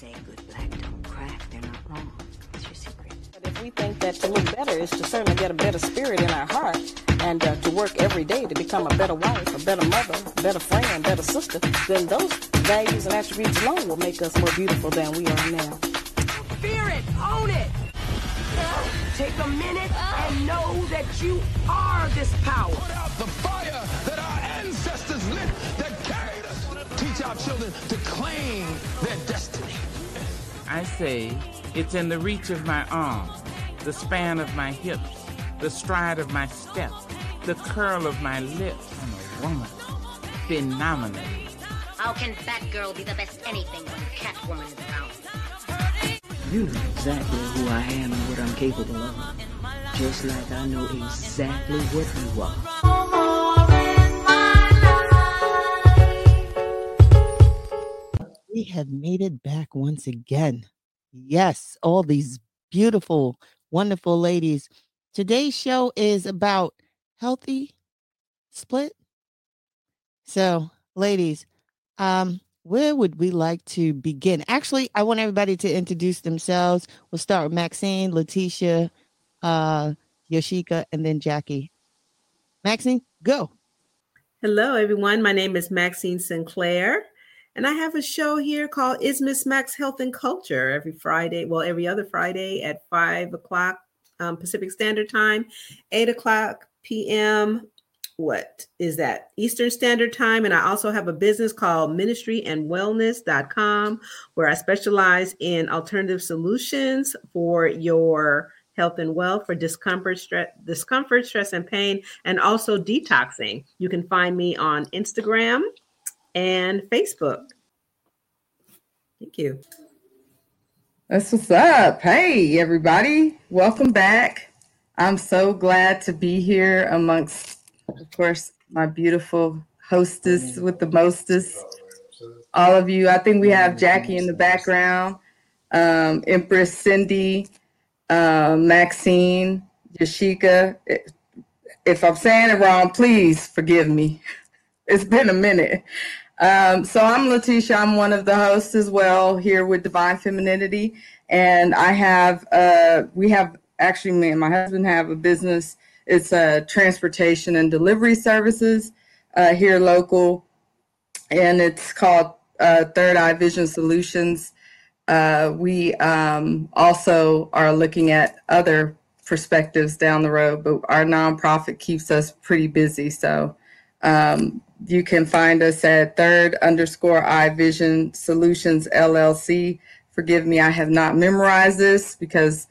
say good black don't crack, they're not wrong. What's your secret? But if we think that to look better is to certainly get a better spirit in our heart and uh, to work every day to become a better wife, a better mother, a better friend, better sister, then those values and attributes alone will make us more beautiful than we are now. Fear it, own it. Take a minute and know that you are this power. Put out the fire that our ancestors lit that carried us. Teach our children to claim their destiny. I say it's in the reach of my arm, the span of my hips, the stride of my step, the curl of my lips. I'm a woman. Phenomenal. How can Batgirl be the best anything when Catwoman is around? You know exactly who I am and what I'm capable of. Just like I know exactly what you are. We have made it back once again. Yes, all these beautiful, wonderful ladies. Today's show is about healthy split. So, ladies, um, where would we like to begin? Actually, I want everybody to introduce themselves. We'll start with Maxine, Letitia, uh, Yoshika, and then Jackie. Maxine, go. Hello, everyone. My name is Maxine Sinclair, and I have a show here called Is Miss Max Health and Culture every Friday, well, every other Friday at 5 o'clock um, Pacific Standard Time, 8 o'clock p.m. What is that? Eastern Standard Time. And I also have a business called ministryandwellness.com where I specialize in alternative solutions for your health and wealth for discomfort, stress, discomfort, stress, and pain, and also detoxing. You can find me on Instagram and Facebook. Thank you. That's what's up. Hey, everybody. Welcome back. I'm so glad to be here amongst, of course, my beautiful hostess with the mostest. All of you. I think we have Jackie in the background, um, Empress Cindy, uh, Maxine, Yashika. If I'm saying it wrong, please forgive me. It's been a minute. Um, so I'm Letitia. I'm one of the hosts as well here with Divine Femininity, and I have uh, we have actually me and my husband have a business. It's uh, transportation and delivery services uh, here local, and it's called uh, Third Eye Vision Solutions. Uh, we um, also are looking at other perspectives down the road, but our nonprofit keeps us pretty busy. So um, you can find us at third underscore eye vision solutions LLC. Forgive me, I have not memorized this because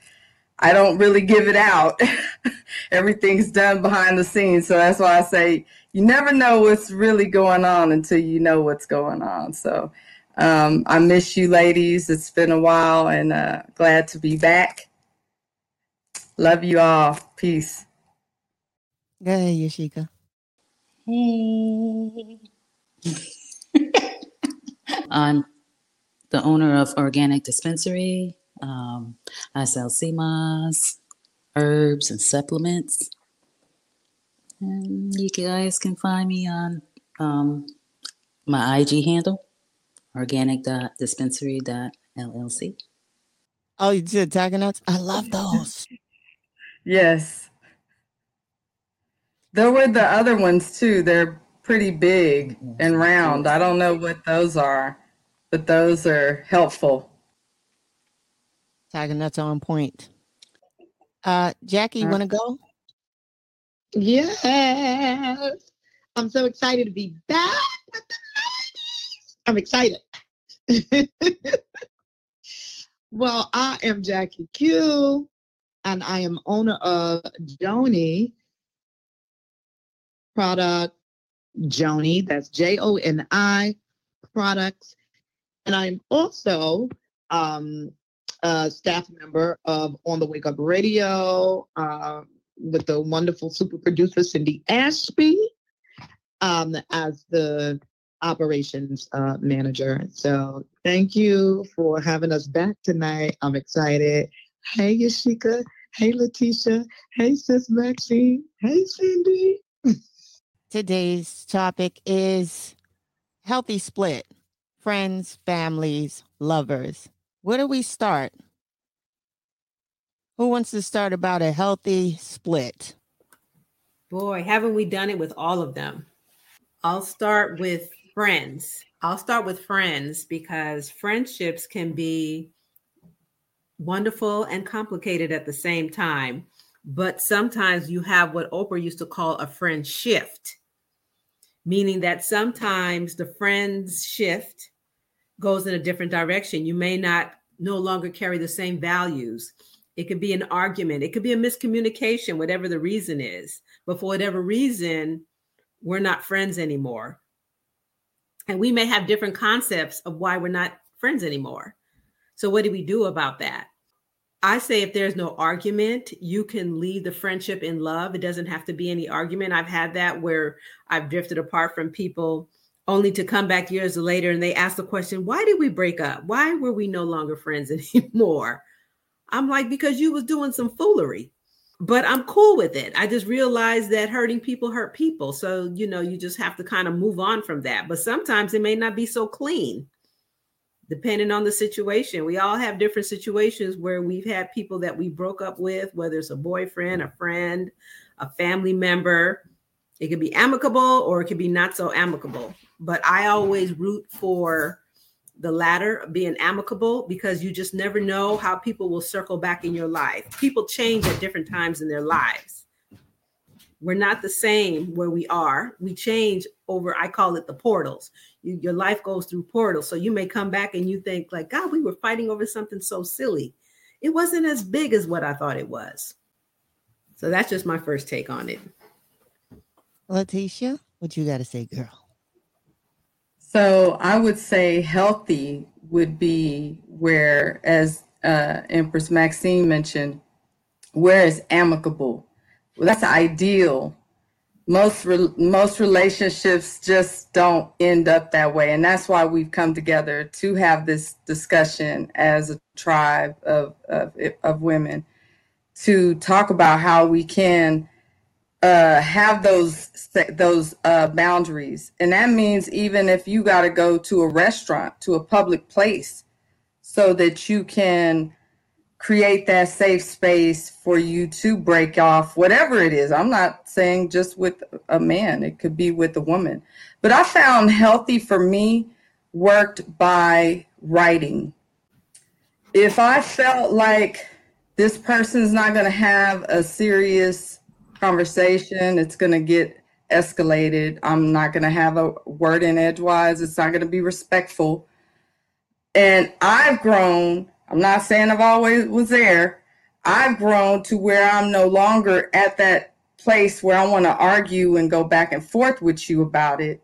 I don't really give it out. Everything's done behind the scenes. So that's why I say you never know what's really going on until you know what's going on. So um, I miss you, ladies. It's been a while and uh, glad to be back. Love you all. Peace. Go ahead, Yoshika. Hey. I'm the owner of Organic Dispensary. Um, I sell sea moss, herbs, and supplements. And you guys can find me on um, my IG handle, organic.dispensary.llc. Oh, you did Tiger Nuts? I love those. Yes. There were the other ones too. They're pretty big and round. I don't know what those are, but those are helpful. Tiger Nuts on point. Uh, Jackie, you want to go? Yes. I'm so excited to be back with the ladies. I'm excited. well, I am Jackie Q, and I am owner of Joni Product Joni. That's J O N I Products. And I'm also um, a staff member of On the Wake Up Radio uh, with the wonderful super producer Cindy Ashby um, as the operations uh, manager. So thank you for having us back tonight. I'm excited. Hey, Yashika. Hey, Letitia. Hey, Sis Maxine. Hey, Cindy. Today's topic is healthy split friends, families, lovers. Where do we start? Who wants to start about a healthy split? Boy, haven't we done it with all of them? I'll start with friends. I'll start with friends because friendships can be wonderful and complicated at the same time. But sometimes you have what Oprah used to call a friend shift, meaning that sometimes the friends shift goes in a different direction. You may not no longer carry the same values. It could be an argument, it could be a miscommunication, whatever the reason is. But for whatever reason, we're not friends anymore. And we may have different concepts of why we're not friends anymore. So, what do we do about that? I say if there's no argument, you can leave the friendship in love. It doesn't have to be any argument. I've had that where I've drifted apart from people only to come back years later and they ask the question, why did we break up? Why were we no longer friends anymore? I'm like, because you was doing some foolery. But I'm cool with it. I just realized that hurting people hurt people. So, you know, you just have to kind of move on from that. But sometimes it may not be so clean depending on the situation. We all have different situations where we've had people that we broke up with, whether it's a boyfriend, a friend, a family member. It could be amicable or it could be not so amicable. But I always root for the latter, being amicable, because you just never know how people will circle back in your life. People change at different times in their lives. We're not the same where we are. We change over, I call it the portals you, your life goes through portals. So you may come back and you think, like, God, we were fighting over something so silly. It wasn't as big as what I thought it was. So that's just my first take on it. Letitia, what you got to say, girl? So I would say healthy would be where, as uh, Empress Maxine mentioned, where is amicable. Well, that's ideal most re- most relationships just don't end up that way and that's why we've come together to have this discussion as a tribe of of, of women to talk about how we can uh, have those those uh, boundaries. And that means even if you got to go to a restaurant to a public place so that you can create that safe space for you to break off whatever it is. I'm not saying just with a man, it could be with a woman. But I found healthy for me worked by writing. If I felt like this person's not going to have a serious conversation, it's going to get escalated. I'm not going to have a word in edgewise. It's not going to be respectful. And I've grown I'm not saying I've always was there. I've grown to where I'm no longer at that place where I want to argue and go back and forth with you about it.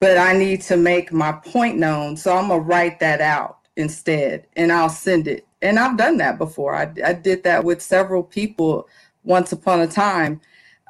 But I need to make my point known. So I'm going to write that out instead and I'll send it. And I've done that before. I, I did that with several people once upon a time.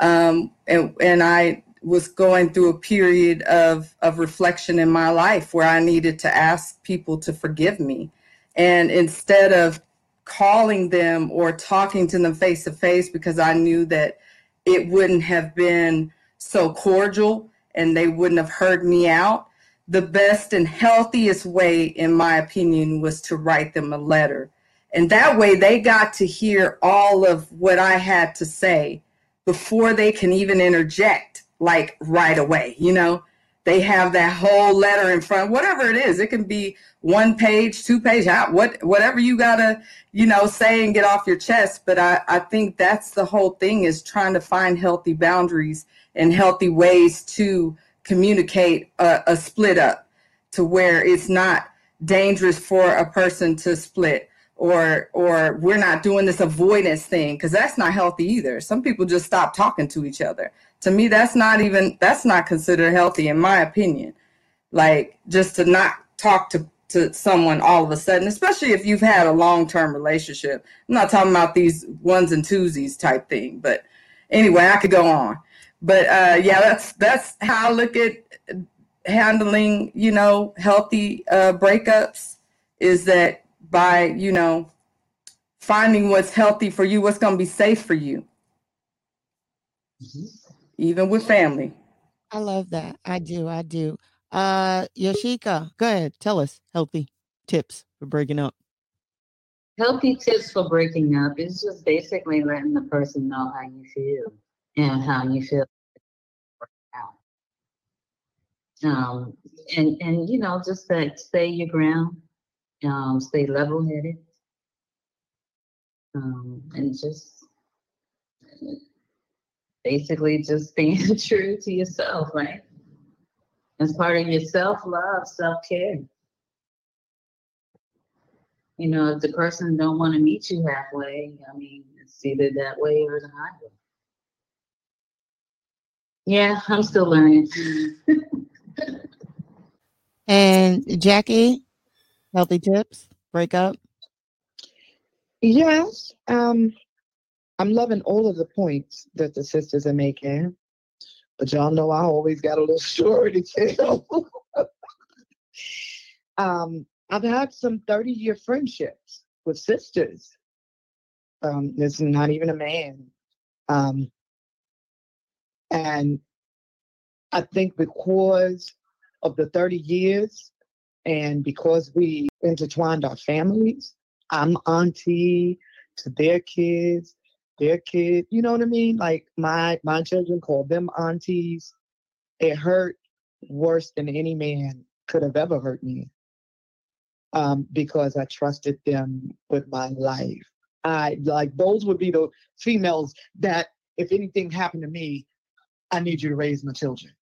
Um, and, and I was going through a period of, of reflection in my life where I needed to ask people to forgive me and instead of calling them or talking to them face to face, because I knew that it wouldn't have been so cordial and they wouldn't have heard me out, the best and healthiest way, in my opinion, was to write them a letter. And that way they got to hear all of what I had to say before they can even interject, like right away, you know? They have that whole letter in front whatever it is it can be one page two page what whatever you gotta you know say and get off your chest. But i i think that's the whole thing is trying to find healthy boundaries and healthy ways to communicate a, a split up to where it's not dangerous for a person to split or or we're not doing this avoidance thing because that's not healthy either. Some people just stop talking to each other to me that's not even that's not considered healthy in my opinion. Like just to not talk to to someone all of a sudden especially if you've had a long-term relationship. I'm not talking about these ones and twosies type thing but anyway i could go on. But uh yeah that's that's how i look at handling you know healthy uh breakups is that by you know finding what's healthy for you what's going to be safe for you. Mm-hmm even with family. I love that. I do. I do. Uh, Yoshika, go ahead. Tell us healthy. tips for breaking up? Healthy tips for breaking up is just basically letting the person know how you feel and how you feel um, and and you know just that stay your ground, um, stay level headed, um, and just basically just being true to yourself, right? As part of your self love, self care. You know, if the person don't want to meet you halfway, I mean, it's either that way or the highway. Yeah, I'm still learning. And Jackie, healthy tips, break up. Yes. Um, I'm loving all of the points that the sisters are making. But y'all know I always got a little story to tell. um, I've had some 30 year friendships with sisters. Um, is not even a man. Um, and I think because of the 30 years and because we intertwined our families, I'm auntie to their kids, their kids, you know what I mean? Like my my children called them aunties. It hurt worse than any man could have ever hurt me. Um, because I trusted them with my life. I like those would be the females that if anything happened to me, I need you to raise my children.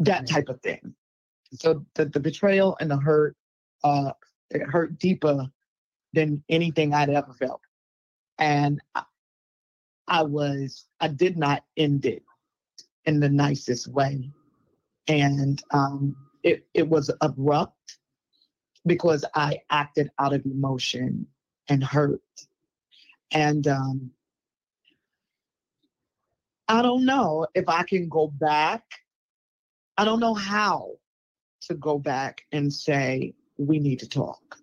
That type of thing. So the, the betrayal and the hurt, uh, it hurt deeper than anything I'd ever felt. And I, was, I did not end it in the nicest way. And um, it, it was abrupt because I acted out of emotion and hurt. And um, I don't know if I can go back. I don't know how to go back and say, we need to talk.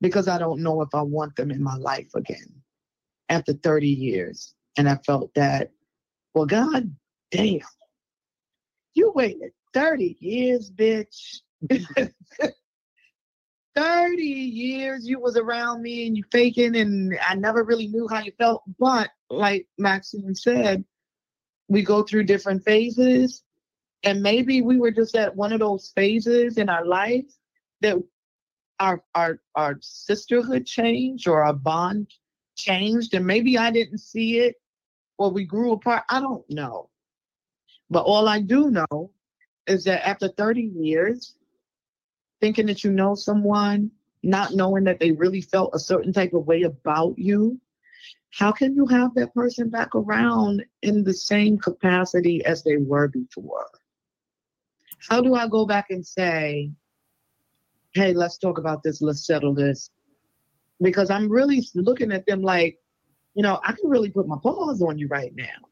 Because I don't know if I want them in my life again after 30 years. And I felt that, well, God damn, you waited 30 years, bitch. 30 years you was around me and you faking and I never really knew how you felt. But like Maxine said, we go through different phases and maybe we were just at one of those phases in our life that our our our sisterhood changed or our bond changed and maybe I didn't see it or we grew apart. I don't know. But all I do know is that after 30 years, thinking that you know someone, not knowing that they really felt a certain type of way about you, how can you have that person back around in the same capacity as they were before? How do I go back and say, hey, let's talk about this, let's settle this? Because I'm really looking at them like, you know, I can really put my paws on you right now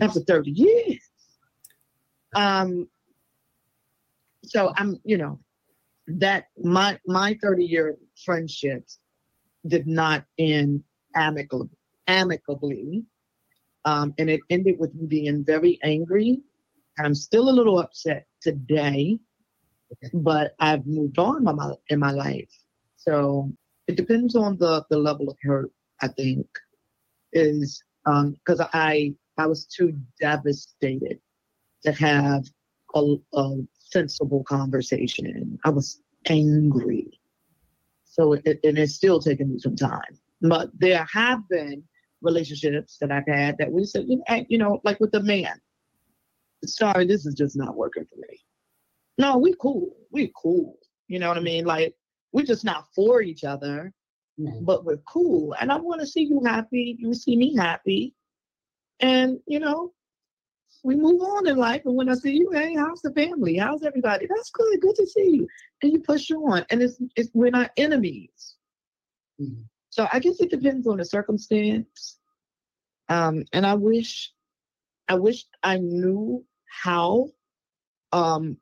after 30 years. Um, so I'm, you know, that my my 30 year friendships did not end amicably amicably. Um, and it ended with me being very angry. I'm still a little upset today, but I've moved on in my, in my life. So it depends on the, the level of hurt, I think, is because um, I I was too devastated to have a, a sensible conversation. I was angry. So it, and it's still taking me some time. But there have been relationships that I've had that we said, you know, like with the man, sorry, this is just not working for me. No, we cool. We cool. You know what I mean? Like we're just not for each other, mm-hmm. but we're cool. And I want to see you happy. You see me happy. And you know, we move on in life. And when I see you, hey, how's the family? How's everybody? That's good. Good to see you. And you push on. And it's, it's we're not enemies. Mm-hmm. So I guess it depends on the circumstance. Um, and I wish, I wish I knew how um,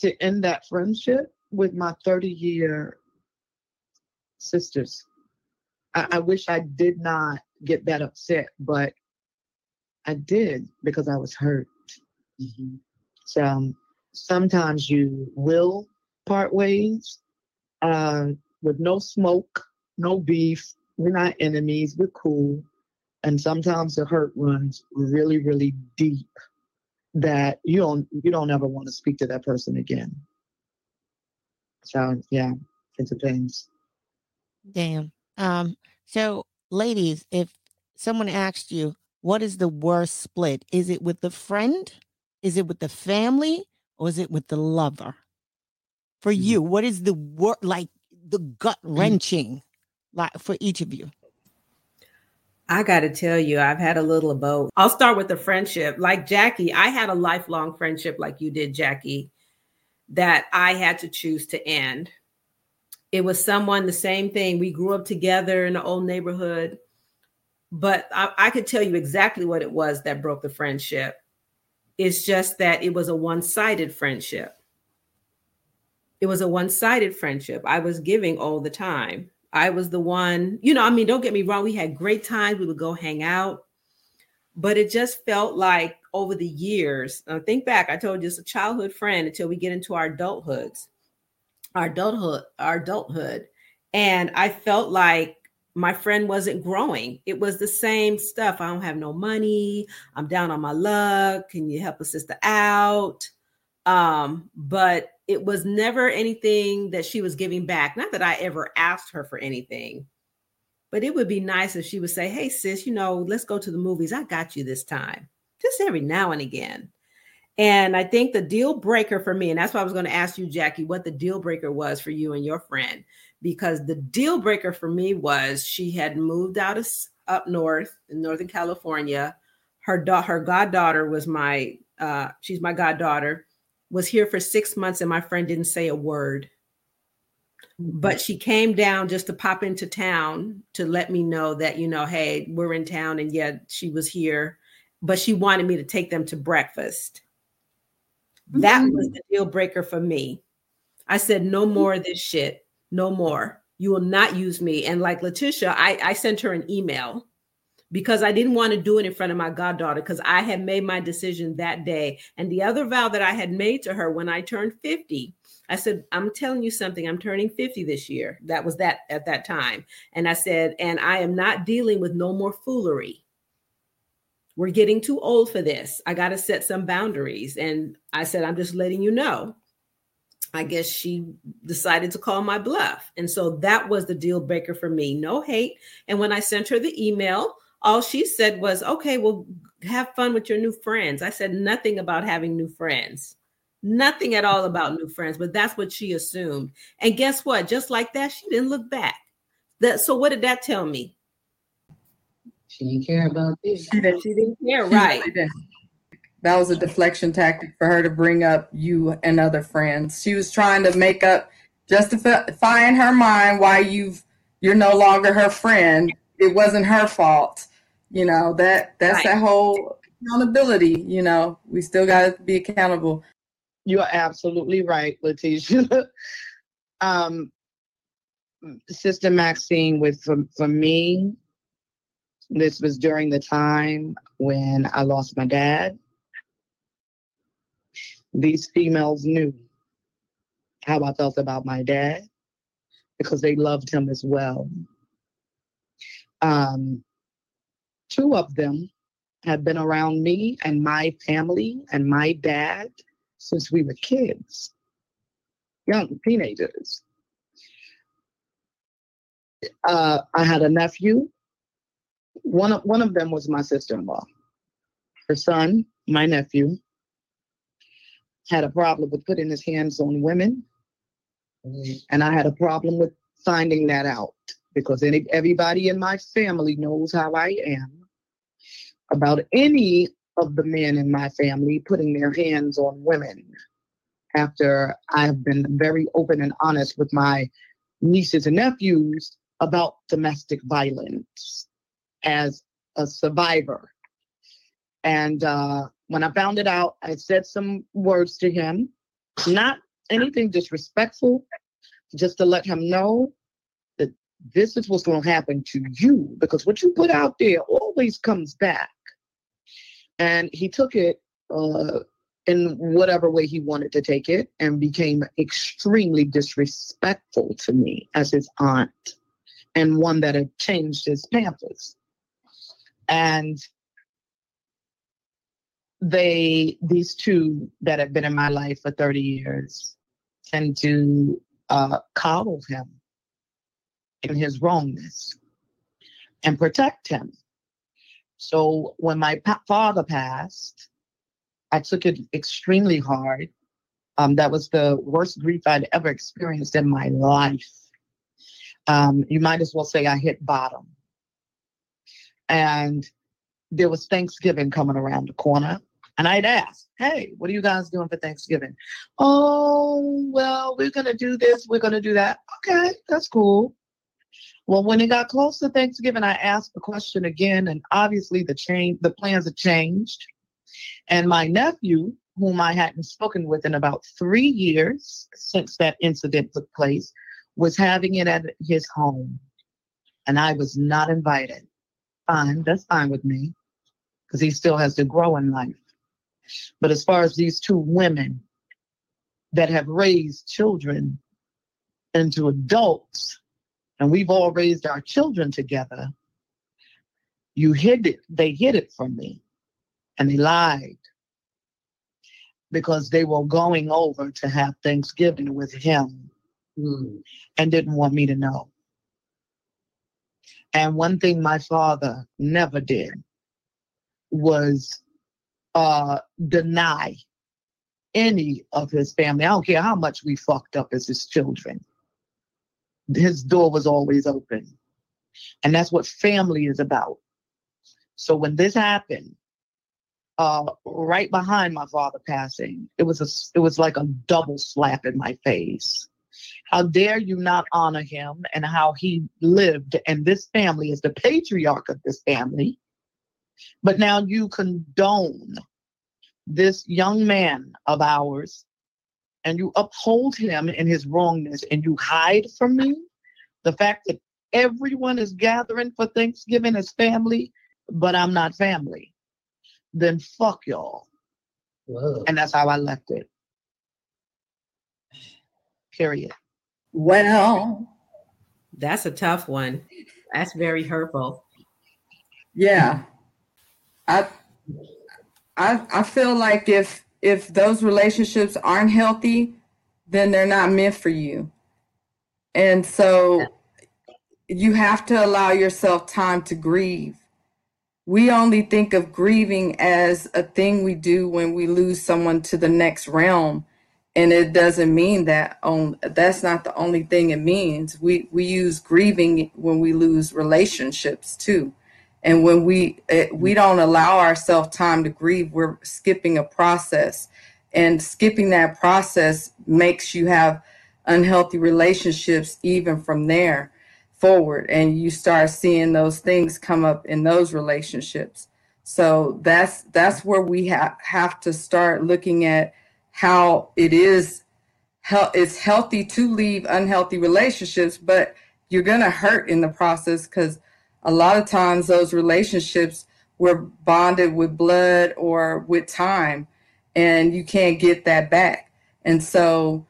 to end that friendship with my 30 year sisters. I, I wish I did not get that upset, but I did because I was hurt. Mm-hmm. So um, sometimes you will part ways, uh, with no smoke, no beef. We're not enemies. We're cool. And sometimes the hurt runs really, really deep that you don't you don't ever want to speak to that person again. So yeah, it depends. Damn. Um, so ladies, if someone asked you, what is the worst split? Is it with the friend? Is it with the family? Or is it with the lover? For Mm-hmm. you, what is the wor like the gut wrenching like for each of you? I got to tell you, I've had a little of both. I'll start with the friendship. Like Jackie, I had a lifelong friendship, like you did, Jackie, that I had to choose to end. It was someone, the same thing. We grew up together in the old neighborhood, but I, I could tell you exactly what it was that broke the friendship. It's just that it was a one sided friendship. It was a one sided friendship. I was giving all the time. I was the one, you know, I mean, don't get me wrong, we had great times. We would go hang out, but it just felt like over the years, think back, I told you it's a childhood friend until we get into our adulthoods, our adulthood, our adulthood. And I felt like my friend wasn't growing. It was the same stuff. I don't have no money. I'm down on my luck. Can you help a sister out? Um, but it was never anything that she was giving back. Not that I ever asked her for anything, but it would be nice if she would say, Hey, sis, you know, let's go to the movies. I got you this time, just every now and again. And I think the deal breaker for me, and that's why I was going to ask you, Jackie, what the deal breaker was for you and your friend, because the deal breaker for me was she had moved out of up north in Northern California. Her da- her goddaughter was my uh, she's my goddaughter was here for six months and my friend didn't say a word. But she came down just to pop into town to let me know that, you know, hey, we're in town. And yet she was here, but she wanted me to take them to breakfast. That mm-hmm. was the deal breaker for me. I said, no mm-hmm. more of this shit. No more. You will not use me. And like Letitia, I, I sent her an email because I didn't want to do it in front of my goddaughter because I had made my decision that day. And the other vow that I had made to her when I turned 50, I said, I'm telling you something, I'm turning 50 this year. That was that at that time. And I said, and I am not dealing with no more foolery. We're getting too old for this. I got to set some boundaries. And I said, I'm just letting you know. I guess she decided to call my bluff. And so that was the deal breaker for me. No hate. And when I sent her the email, all she said was, okay, well, have fun with your new friends. I said nothing about having new friends, nothing at all about new friends, but that's what she assumed. And guess what? Just like that, she didn't look back. That so what did that tell me? She didn't care about this. She didn't, She didn't care, right? didn't. That was a deflection tactic for her to bring up you and other friends. She was trying to make up, justify in her mind why you've you're no longer her friend. It wasn't her fault. You know that that's Right. that whole accountability. You know we still got to be accountable. You are absolutely right, Letitia. um, Sister Maxine, with for, for me, this was during the time when I lost my dad. These females knew how I felt about my dad because they loved him as well. Um, two of them had been around me and my family and my dad since we were kids, young teenagers. Uh, I had a nephew. One of, one of them was my sister-in-law. Her son, my nephew, had a problem with putting his hands on women, and I had a problem with finding that out because any, everybody in my family knows how I am. About any of the men in my family putting their hands on women after I've been very open and honest with my nieces and nephews about domestic violence as a survivor. And uh, when I found it out, I said some words to him, not anything disrespectful, just to let him know that this is what's going to happen to you because what you put out there always comes back. And he took it uh, in whatever way he wanted to take it and became extremely disrespectful to me as his aunt and one that had changed his pampers. And they, these two that have been in my life for 30 years, tend to uh, coddle him in his wrongness and protect him. So when my pa- father passed, I took it extremely hard. Um, that was the worst grief I'd ever experienced in my life. Um, you might as well say I hit bottom. And there was Thanksgiving coming around the corner. And I'd ask, hey, what are you guys doing for Thanksgiving? Oh, well, we're going to do this, we're going to do that. Okay, that's cool. Well, when it got close to Thanksgiving, I asked the question again, and obviously the change, the plans had changed. And my nephew, whom I hadn't spoken with in about three years since that incident took place, was having it at his home. And I was not invited. Fine, that's fine with me, because he still has to grow in life. But as far as these two women that have raised children into adults, and we've all raised our children together, you hid it, they hid it from me and they lied because they were going over to have Thanksgiving with him mm. and didn't want me to know. And one thing my father never did was uh, deny any of his family. I don't care how much we fucked up as his children. His door was always open. And that's what family is about. So when this happened, uh, right behind my father passing. It was a, it was like a double slap in my face. How dare you not honor him and how he lived? And this family is the patriarch of this family. But now you condone this young man of ours and you uphold him in his wrongness and you hide from me the fact that everyone is gathering for Thanksgiving as family, but I'm not family then fuck y'all. Whoa. And that's how I left it. Period. Well, that's a tough one. That's very hurtful. Yeah. I I I feel like if if those relationships aren't healthy, then they're not meant for you. And so you have to allow yourself time to grieve we only think of grieving as a thing we do when we lose someone to the next realm and it doesn't mean that on that's not the only thing it means. We we use grieving when we lose relationships too. And when we it, we mm. don't allow ourselves time to grieve we're skipping a process. And skipping that process makes you have unhealthy relationships even from there forward. And you start seeing those things come up in those relationships. So that's that's where we have have to start looking at how it is he- it's healthy to leave unhealthy relationships but you're going to hurt in the process because a lot of times those relationships were bonded with blood or with time and you can't get that back. And so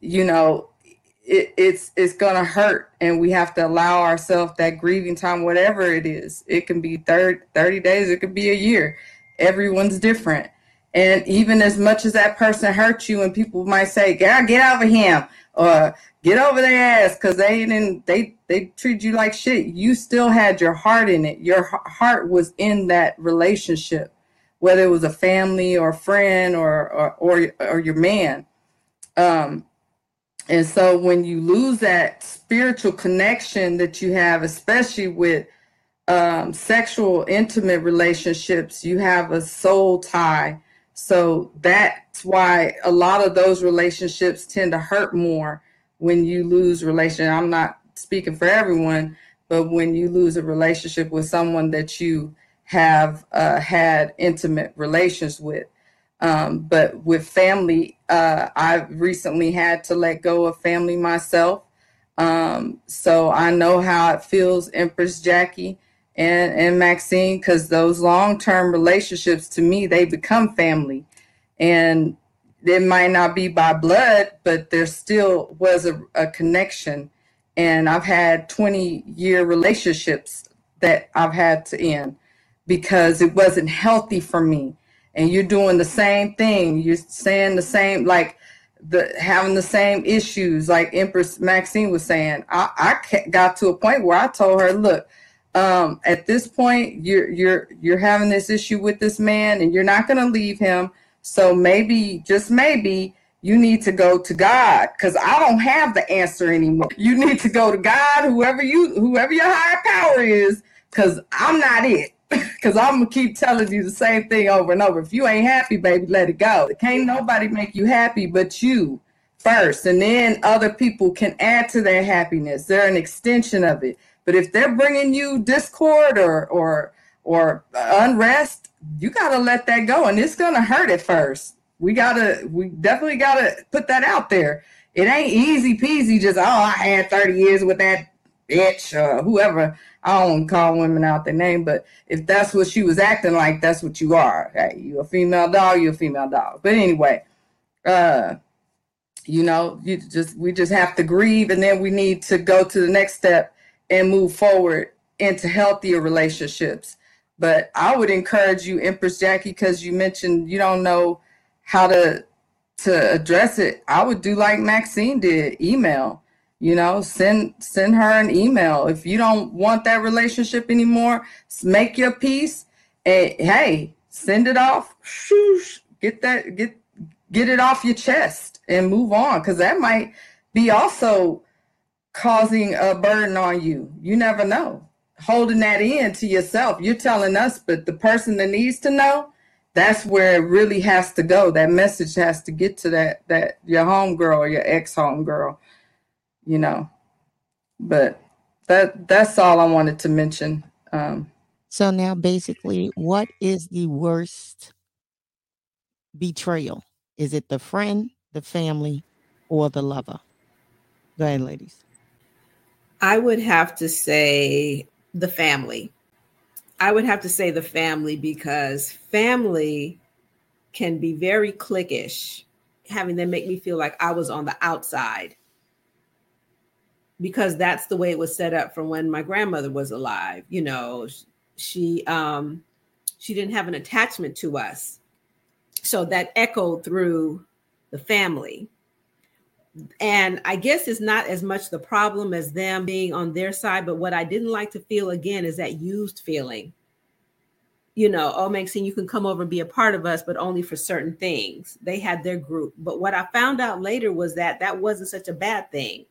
you know it, it's it's gonna hurt and we have to allow ourselves that grieving time whatever it is. It can be 30, 30 days it could be a year. Everyone's different and even as much as that person hurt you and people might say "Get get over him or get over their ass because they didn't they they treat you like shit you still had your heart in it your heart was in that relationship whether it was a family or a friend or or or, or your man um and so when you lose that spiritual connection that you have, especially with um, sexual intimate relationships, you have a soul tie. So that's why a lot of those relationships tend to hurt more when you lose relation. I'm not speaking for everyone, but when you lose a relationship with someone that you have uh, had intimate relations with. Um, but with family, uh, I've recently had to let go of family myself. Um, so I know how it feels, Empress Jackie and, and Maxine, because those long term relationships to me, they become family. and it might not be by blood, but there still was a, a connection. And I've had 20 year relationships that I've had to end because it wasn't healthy for me. And you're doing the same thing. You're saying the same, like the having the same issues, like Empress Maxine was saying. I, I got to a point where I told her, look, um, at this point, you're you're you're having this issue with this man, and you're not going to leave him. So maybe, just maybe, you need to go to God because I don't have the answer anymore. You need to go to God, whoever you, whoever your higher power is, because I'm not it. Because I'm gonna keep telling you the same thing over and over. If you ain't happy, baby, let it go. It can't nobody make you happy but you first, and then other people can add to their happiness. They're an extension of it. But if they're bringing you discord or or or unrest, you gotta let that go, and it's gonna hurt at first. We gotta, we definitely gotta put that out there. It ain't easy peasy. Just oh, I had thirty years with that bitch or whoever. I don't call women out their name, but if that's what she was acting like, that's what you are. Hey, you a female dog, you a female dog. But anyway, uh, you know, you just we just have to grieve, and then we need to go to the next step and move forward into healthier relationships. But I would encourage you, Empress Jackie, because you mentioned you don't know how to to address it. I would do like Maxine did, email. You know, send send her an email. If you don't want that relationship anymore, make your peace. And hey, send it off. Shoosh, get that get get it off your chest and move on because that might be also causing a burden on you. You never know. Holding that in to yourself. You're telling us, but the person that needs to know, that's where it really has to go. That message has to get to that that your homegirl or your ex homegirl, you know. But that that's all I wanted to mention. Um, so now basically, what is the worst betrayal? Is it the friend, the family, or the lover? Go ahead, ladies. I would have to say the family. I would have to say the family because family can be very cliquish, having them make me feel like I was on the outside because that's the way it was set up from when my grandmother was alive. You know, she um she didn't have an attachment to us. So that echoed through the family and I guess it's not as much the problem as them being on their side, but what I didn't like to feel again is that used feeling. You know, oh, Maxine, you can come over and be a part of us, but only for certain things. They had their group. But what I found out later was that that wasn't such a bad thing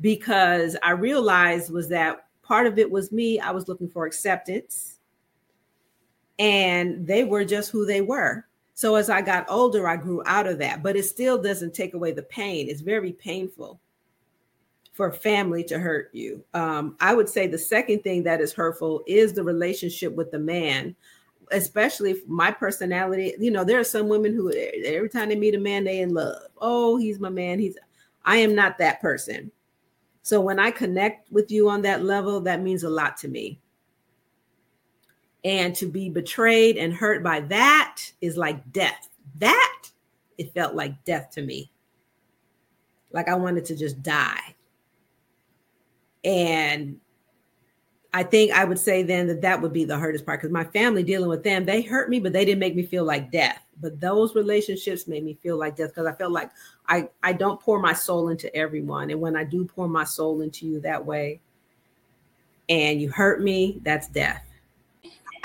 because I realized was that part of it was me. I was looking for acceptance, and they were just who they were so as I got older, I grew out of that, but it still doesn't take away the pain. It's very painful for family to hurt you. Um, I would say the second thing that is hurtful is the relationship with the man, especially my personality. You know, there are some women who every time they meet a man, they in love. Oh, he's my man. He's I am not that person. So when I connect with you on that level, that means a lot to me. And to be betrayed and hurt by that is like death. That it felt like death to me. Like I wanted to just die. And I think I would say then that that would be the hardest part because my family dealing with them, they hurt me, but they didn't make me feel like death. But those relationships made me feel like death because I felt like I I don't pour my soul into everyone, and when I do pour my soul into you that way, and you hurt me, that's death.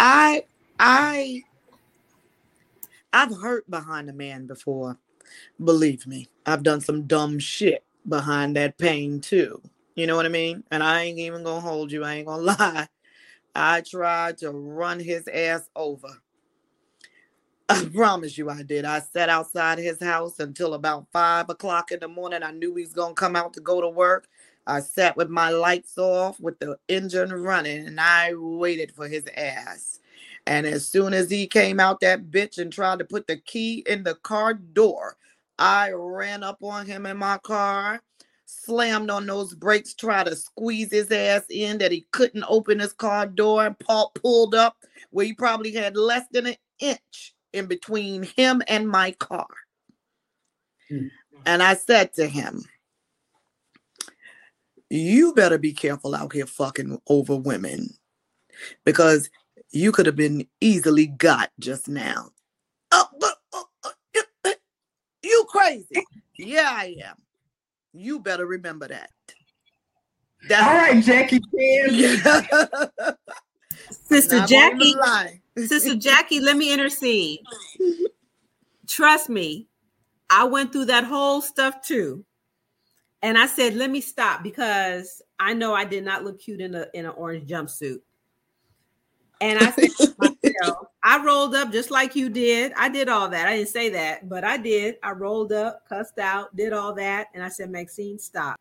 I I I've hurt behind a man before. Believe me, I've done some dumb shit behind that pain too. You know what I mean? And I ain't even gonna hold you. I ain't gonna lie. I tried to run his ass over. I promise you I did. I sat outside his house until about five o'clock in the morning. I knew he was gonna come out to go to work. I sat with my lights off with the engine running and I waited for his ass. And as soon as he came out that bitch and tried to put the key in the car door, I ran up on him in my car, slammed on those brakes, tried to squeeze his ass in that he couldn't open his car door and Paul pulled up where he probably had less than an inch in between him and my car. Hmm. And I said to him, You better be careful out here fucking over women because you could have been easily got just now. Oh, but, oh, oh, you- uh, you crazy. Yeah, I am. You better remember that. That's All right, Jackie Chan. Sister Not Jackie. Sister Jackie, let me intercede. Trust me, I went through that whole stuff too. And I said, let me stop because I know I did not look cute in a in an orange jumpsuit. And I said to myself, I rolled up just like you did. I did all that. I didn't say that, but I did. I rolled up, cussed out, did all that. And I said, Maxine, stop.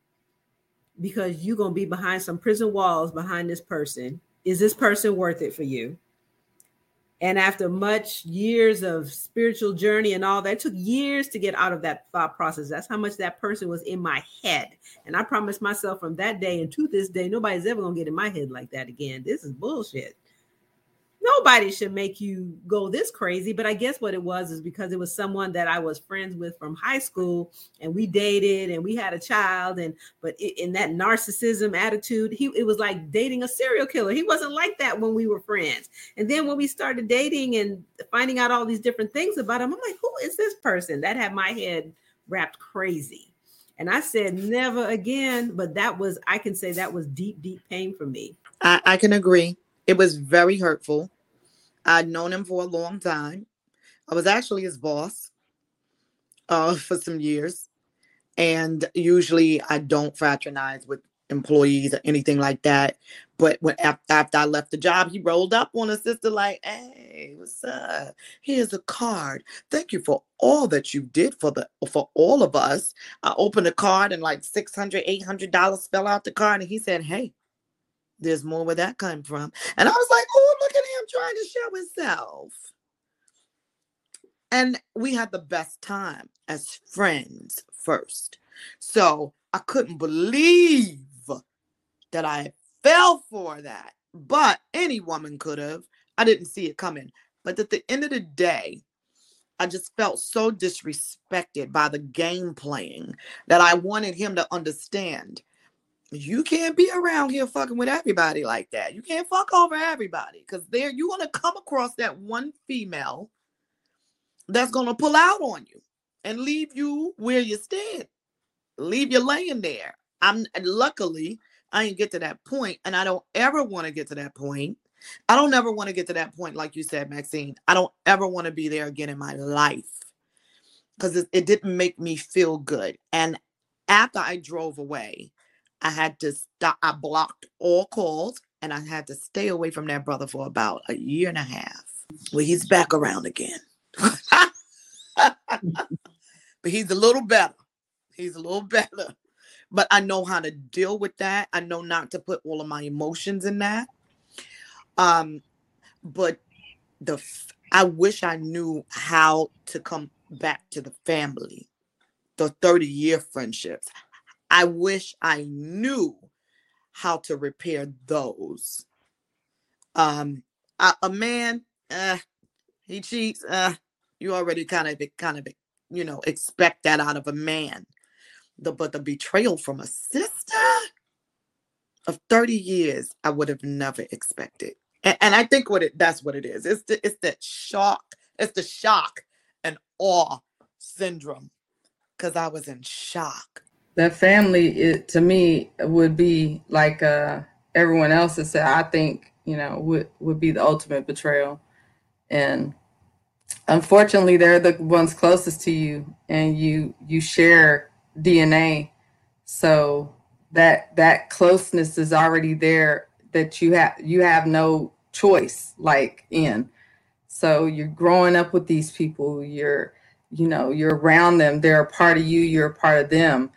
Because you're going to be behind some prison walls behind this person. Is this person worth it for you? And after much years of spiritual journey and all that, it took years to get out of that thought process. That's how much that person was in my head. And I promised myself from that day and to this day, nobody's ever to get in my head like that again. This is bullshit. Nobody should make you go this crazy. But I guess what it was is because it was someone that I was friends with from high school and we dated and we had a child. And but in that narcissism attitude, he it was like dating a serial killer. He wasn't like that when we were friends. And then when we started dating and finding out all these different things about him, I'm like, who is this person? That had my head wrapped crazy. And I said, never again. But that was, I can say that was deep, deep pain for me. I, I can agree. It was very hurtful. I'd known him for a long time. I was actually his boss uh, for some years. And usually I don't fraternize with employees or anything like that. But when after I left the job, he rolled up on a sister like, "Hey, what's up? Here's a card. Thank you for all that you did for the for all of us." I opened the card and like 600 800 dollars fell out the card, and he said, "Hey, there's more where that came from. And I was like, oh, look at him trying to show himself. And we had the best time as friends first. So I couldn't believe that I fell for that. But any woman could have. I didn't see it coming. But at the end of the day, I just felt so disrespected by the game playing that I wanted him to understand you can't be around here fucking with everybody like that. You can't fuck over everybody because there you're gonna come across that one female that's gonna pull out on you and leave you where you stand, leave you laying there. I'm luckily I didn't get to that point, and I don't ever want to get to that point. I don't ever want to get to that point, like you said, Maxine. I don't ever want to be there again in my life because it, it didn't make me feel good. And after I drove away, I had to stop. I blocked all calls and I had to stay away from that brother for about a year and a half. Well, he's back around again. but he's a little better. He's a little better. But I know how to deal with that. I know not to put all of my emotions in that. Um, but the f- I wish I knew how to come back to the family, the 30 year friendships. I wish I knew how to repair those. Um, a, a man, uh, he cheats. Uh, you already kind of, kind of, you know, expect that out of a man. The but the betrayal from a sister of 30 years, I would have never expected. And, and I think what it that's what it is. It's the it's that shock. It's the shock and awe syndrome. Cause I was in shock. That family it to me would be like uh everyone else has said i think you know would would be the ultimate betrayal. And unfortunately they're the ones closest to you and you you share dna so that that closeness is already there that you have you have no choice like in. So you're growing up with these people. You're you know you're around them. They're a part of you. You're a part of them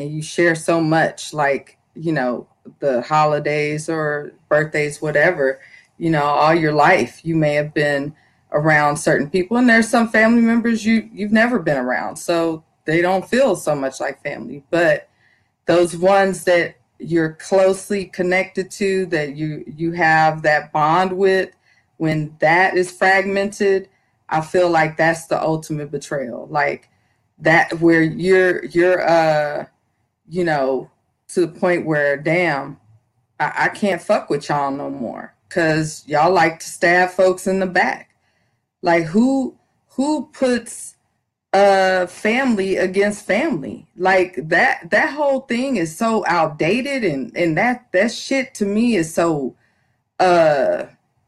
and you share so much like you know the holidays or birthdays whatever you know all your life you may have been around certain people and there's some family members you you've never been around so they don't feel so much like family but those ones that you're closely connected to that you you have that bond with when that is fragmented I feel like that's the ultimate betrayal. Like that where you're you're uh you know to the point where damn I, I can't fuck with y'all no more. Because y'all like to stab folks in the back. Like who who puts uh family against family? Like that that whole thing is so outdated and and that that shit to me is so uh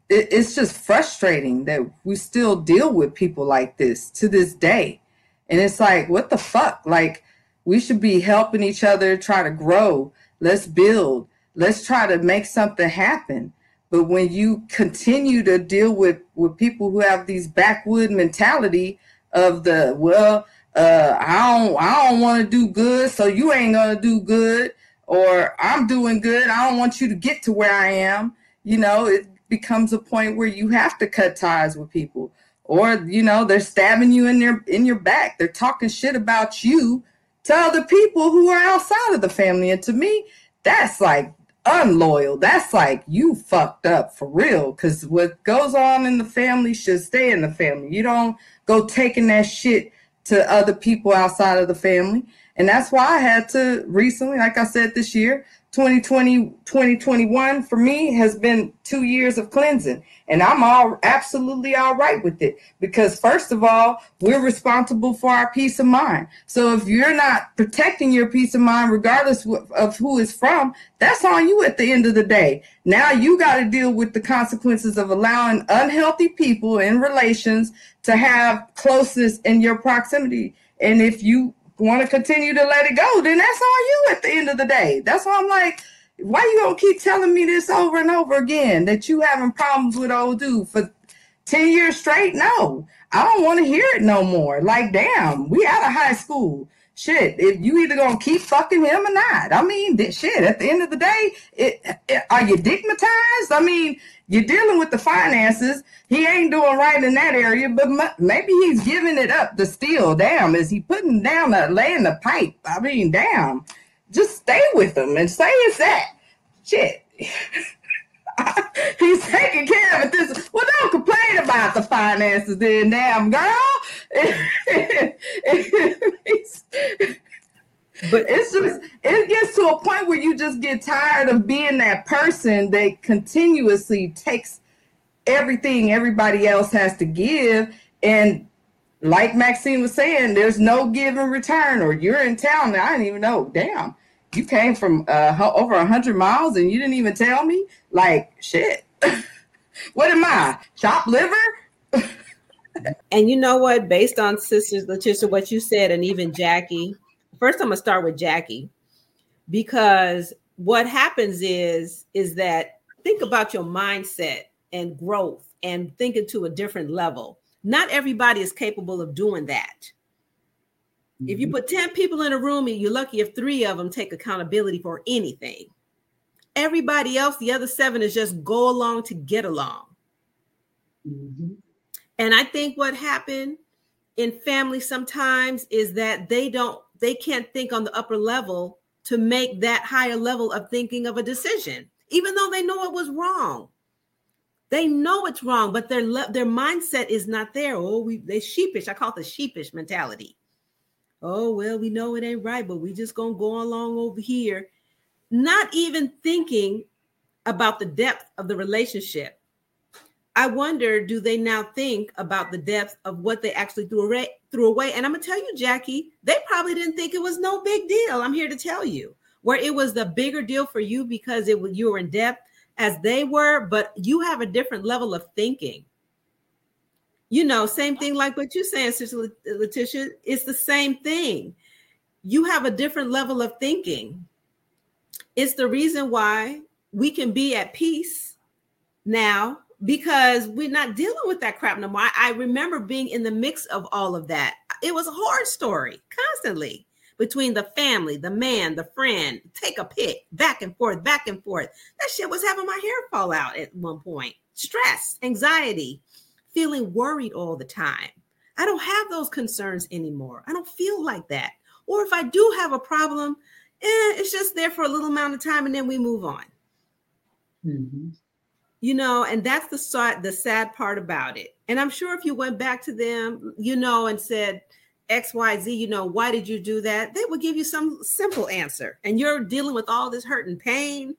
it, it's just frustrating that we still deal with people like this to this day. And it's like what the fuck? Like we should be helping each other try to grow. Let's build. Let's try to make something happen. But when you continue to deal with with people who have these backwood mentality of the well uh i don't i don't want to do good so you ain't gonna do good or i'm doing good i don't want you to get to where i am you know it becomes a point where you have to cut ties with people. Or you know they're stabbing you in their in your back. They're talking shit about you to other people who are outside of the family. And to me that's like unloyal. That's like you fucked up for real. Because what goes on in the family should stay in the family. You don't go taking that shit to other people outside of the family. And that's why i had to recently like i said this year 2020 2021 for me has been two years of cleansing. And i'm all absolutely all right with it. Because first of all we're responsible for our peace of mind. So if you're not protecting your peace of mind regardless of who it's from that's on you at the end of the day. Now you got to deal with the consequences of allowing unhealthy people in relations to have closeness in your proximity. And if you want to continue to let it go, then that's on you at the end of the day. That's why I'm like, why you gonna keep telling me this over and over again that you having problems with old dude for 10 years straight? No, I don't want to hear it no more. Like, damn, we out of high school. Shit, if you either gonna keep fucking him or not. I mean, shit, at the end of the day, it, it, are you digmatized? I mean, you're dealing with the finances. He ain't doing right in that area, but maybe he's giving it up to steal. Damn, is he putting down the laying the pipe? I mean, damn, just stay with him and say it's that. Shit. he's taking care of it. This well, don't complain about the finances, then, damn girl. but it's just it gets to a point where you just get tired of being that person that continuously takes everything everybody else has to give and like maxine was saying there's no give in return or you're in town i didn't even know damn you came from uh, over 100 miles and you didn't even tell me? Like shit. What am i? Chop liver? And you know what? Based on sisters letitia what you said and even jackie first I'm gonna start with Jackie. Because what happens is is that think about your mindset and growth and thinking to a different level. Not everybody is capable of doing that. Mm-hmm. If you mm-hmm. put 10 people in a room and you're lucky if three of them take accountability for anything. Everybody else, the other seven, is just go along to get along. Mm-hmm. And I think what happened in family sometimes is that they don't they can't think on the upper level to make that higher level of thinking of a decision, even though they know it was wrong. They know it's wrong, but their le- their mindset is not there. Oh, we they sheepish. I call it the sheepish mentality. Oh well, we know it ain't right, but we just gonna go along over here, not even thinking about the depth of the relationship I wonder, do they now think about the depth of what they actually threw away? Threw away, and I'm gonna tell you, Jackie, they probably didn't think it was no big deal. I'm here to tell you, where it was the bigger deal for you because it was you were in depth as they were, but you have a different level of thinking. You know, same thing like what you're saying, Sister Letitia. It's the same thing. You have a different level of thinking. It's the reason why we can be at peace now because we're not dealing with that crap no more. I, remember being in the mix of all of that. It was a horror story constantly between the family, the man, the friend, take a pick, back and forth, back and forth. That shit was having my hair fall out at one point. Stress, anxiety, feeling worried all the time. I don't have those concerns anymore. I don't feel like that. Or if I do have a problem, eh, it's just there for a little amount of time and then we move on. Mm-hmm. you know, and that's the sad, the sad part about it. And I'm sure if you went back to them, you know, and said X, Y, Z, you know, why did you do that? They would give you some simple answer. And you're dealing with all this hurt and pain.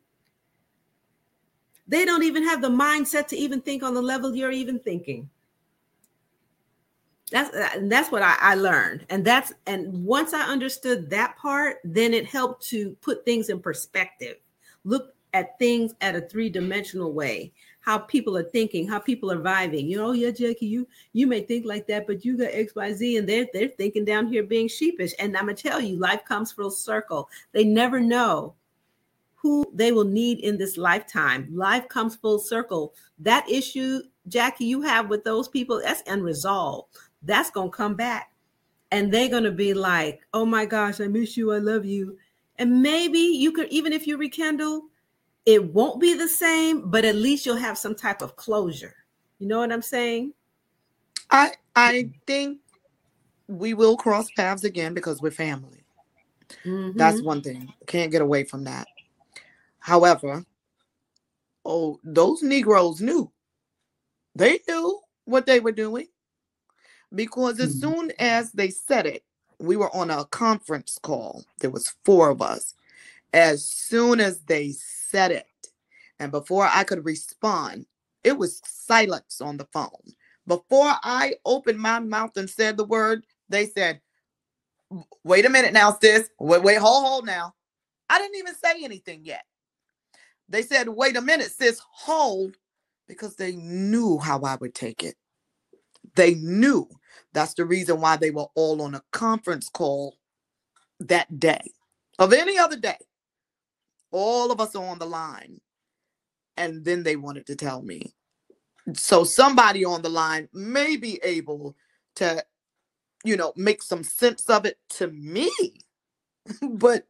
They don't even have the mindset to even think on the level you're even thinking. That's that's what I, I learned, and that's and once I understood that part, then it helped to put things in perspective. Look at things at a three-dimensional way. How people are thinking how people are vibing. You know oh, yeah jackie you you may think like that but you got xyz and they're they're thinking down here being sheepish. And i'm gonna tell you life comes full circle. They never know who they will need in this lifetime life comes full circle that issue jackie you have with those people that's unresolved that's gonna come back and they're gonna be like oh my gosh i miss you i love you and maybe you could even if you rekindle it won't be the same, but at least you'll have some type of closure. You know what I'm saying? I I think we will cross paths again because we're family. Mm-hmm. That's one thing. Can't get away from that. However, oh, those Negroes knew. They knew what they were doing. Because as mm-hmm. soon as they said it, we were on a conference call. There was four of us. As soon as they said it. And before I could respond, it was silence on the phone. Before I opened my mouth and said the word, they said, Wait a minute now, sis. Wait, wait, hold, hold now. I didn't even say anything yet. They said, Wait a minute, sis, hold, because they knew how I would take it. They knew that's the reason why they were all on a conference call that day. Of any other day, all of us are on the line. And then they wanted to tell me. So somebody on the line may be able to, you know, make some sense of it to me. but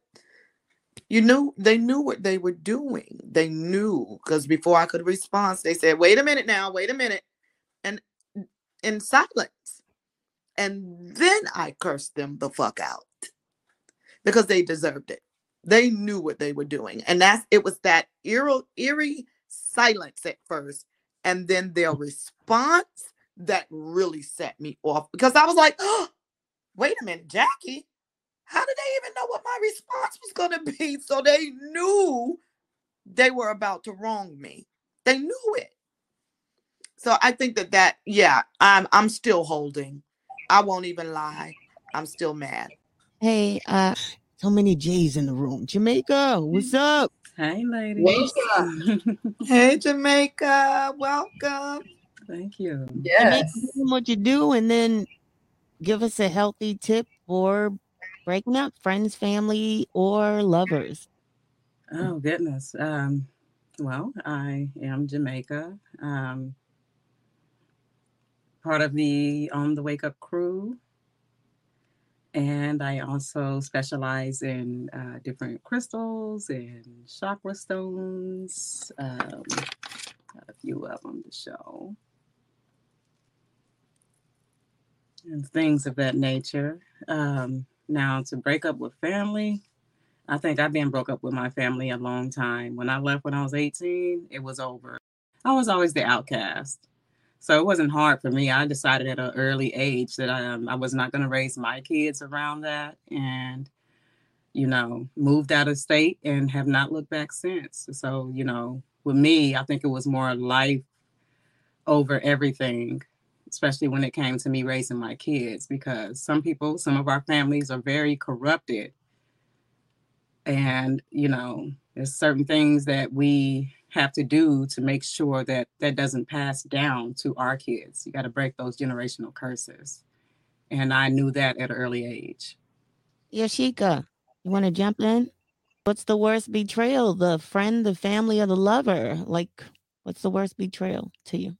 you knew they knew what they were doing. They knew because before I could respond, they said, wait a minute now, wait a minute. And in silence. And then I cursed them the fuck out because they deserved it. They knew what they were doing. And that's it was that eerie, eerie silence at first. And then their response that really set me off because I was like, oh, wait a minute, Jackie, how did they even know what my response was going to be? So they knew they were about to wrong me. They knew it. So I think that that yeah, I'm I'm still holding. I won't even lie. I'm still mad. Hey, uh so many J's in the room. Jamaica, what's up? Hey, ladies. What's up? hey, Jamaica. Welcome. Thank you. Yes. what you do, and then give us a healthy tip for breaking up friends, family, or lovers. Oh goodness. Um, well, I am Jamaica. Um, part of the On the Wake Up crew. And I also specialize in uh, different crystals and chakra stones. Um, got a few of them to show. And things of that nature. Um, now, to break up with family, I think I've been broke up with my family a long time. When I left when I was 18, it was over. I was always the outcast. So it wasn't hard for me. I decided at an early age that I, um, I was not going to raise my kids around that, and you know, moved out of state and have not looked back since. So you know, with me, I think it was more life over everything, especially when it came to me raising my kids, because some people, some of our families are very corrupted, and you know, there's certain things that we have to do to make sure that that doesn't pass down to our kids. You got to break those generational curses. And I knew that at an early age. Yashika, you want to jump in? What's the worst betrayal? The friend, the family, or the lover? Like, what's the worst betrayal to you?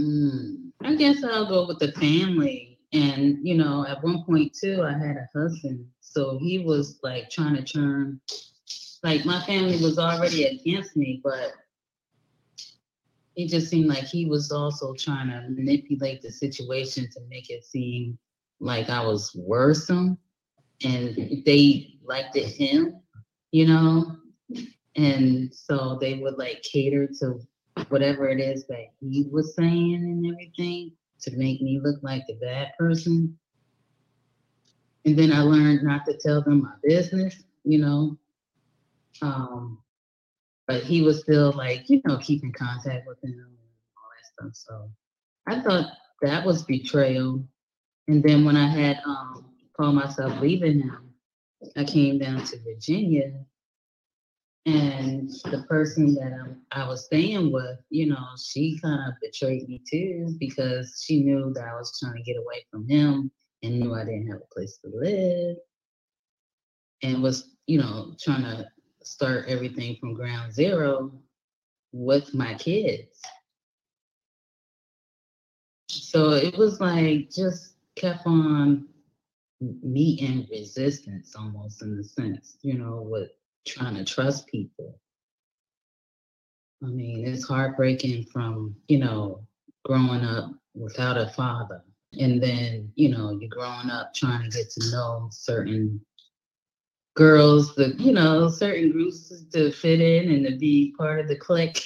Mm, I guess I'll go with the family. And, you know, at one point, too, I had a husband. So he was like trying to turn like my family was already against me, but it just seemed like he was also trying to manipulate the situation to make it seem like I was worrisome and they liked it him, you know? And so they would like cater to whatever it is that he was saying and everything to make me look like the bad person. And then I learned not to tell them my business, you know. Um, but he was still like, you know, keeping contact with him and all that stuff. So I thought that was betrayal. And then when I had um called myself leaving him, I came down to Virginia and the person that I'm, I was staying with, you know, she kind of betrayed me too because she knew that I was trying to get away from him and knew I didn't have a place to live and was, you know, trying to start everything from ground zero with my kids. So it was like just kept on meeting resistance almost in the sense, you know, with trying to trust people. I mean, it's heartbreaking from, you know, growing up without a father. And then, you know, you're growing up trying to get to know certain girls, the, you know, certain groups to fit in and to be part of the clique.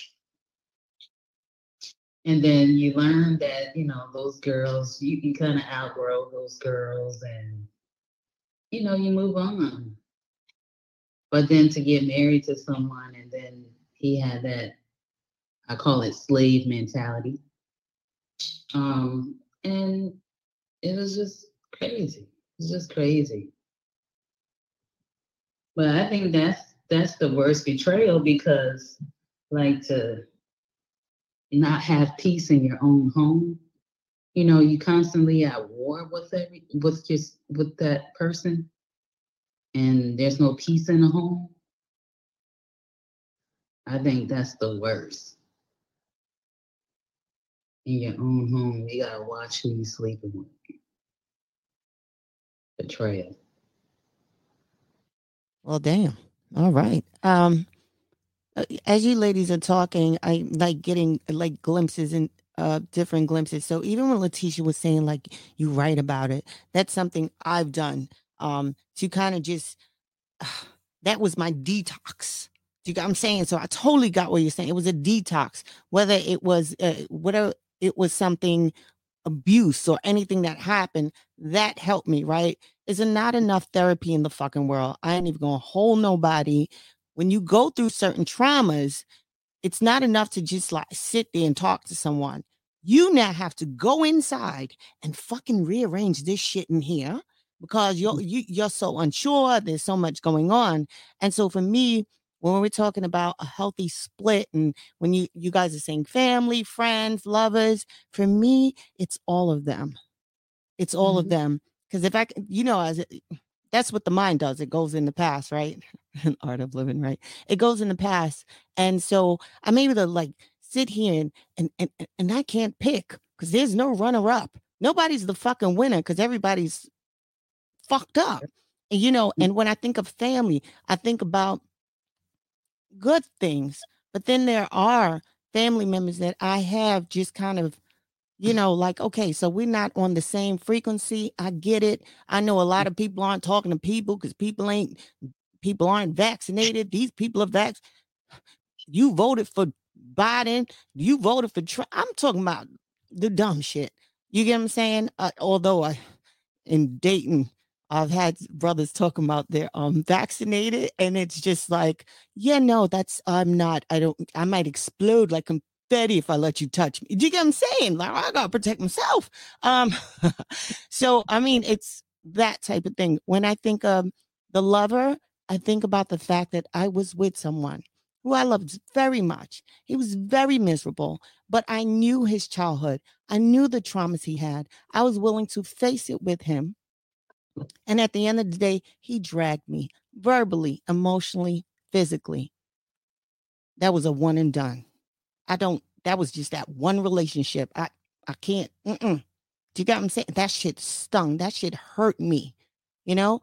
And then you learn that, you know, those girls, you can kind of outgrow those girls and, you know, you move on. But then to get married to someone and then he had that, I call it slave mentality. Um, and it was just crazy. It's just crazy. But I think that's that's the worst betrayal because like to not have peace in your own home. You know, you constantly at war with every with just with that person and there's no peace in the home. I think that's the worst. In your own home, you gotta watch who you sleeping with. Betrayal. Well, damn. All right. Um, uh, as you ladies are talking, I like getting like glimpses and uh different glimpses. So even when Letitia was saying like you write about it, that's something I've done. Um, to kind of just that was my detox. Do you I'm saying? So I totally got what you're saying. It was a detox, whether it was uh, whatever it was something abuse or anything that happened that helped me. Right? Is there not enough therapy in the fucking world? I ain't even gonna hold nobody. When you go through certain traumas, it's not enough to just like sit there and talk to someone. You now have to go inside and fucking rearrange this shit in here because you're mm-hmm. you, you're so unsure. There's so much going on, and so for me, when we're talking about a healthy split, and when you you guys are saying family, friends, lovers, for me, it's all of them. It's all of mm-hmm. them because if I, you know, as it, that's what the mind does. It goes in the past, right? An art of living, right? It goes in the past, and so I'm able to like sit here and and and, and I can't pick because there's no runner up. Nobody's the fucking winner because everybody's fucked up. And, you know, and when I think of family, I think about good things, but then there are family members that I have just kind of, you know, like, okay, so we're not on the same frequency. I get it. I know a lot of people aren't talking to people because people ain't people aren't vaccinated. These people are vax. You voted for Biden. You voted for Trump. I'm talking about the dumb shit. You get what I'm saying? Uh, although I in Dayton, I've had brothers talking about they're um vaccinated, and it's just like, yeah, no, that's I'm not. I don't. I might explode like confetti if I let you touch me. Do you get what I'm saying? Like I gotta protect myself. Um, so I mean, it's that type of thing. When I think of the lover, I think about the fact that I was with someone who I loved very much. He was very miserable, but I knew his childhood. I knew the traumas he had. I was willing to face it with him. And at the end of the day, he dragged me verbally, emotionally, physically. That was a one and done. I don't, that was just that one relationship. I, I can't, mm-mm. do you got what I'm saying? That shit stung. That shit hurt me. You know,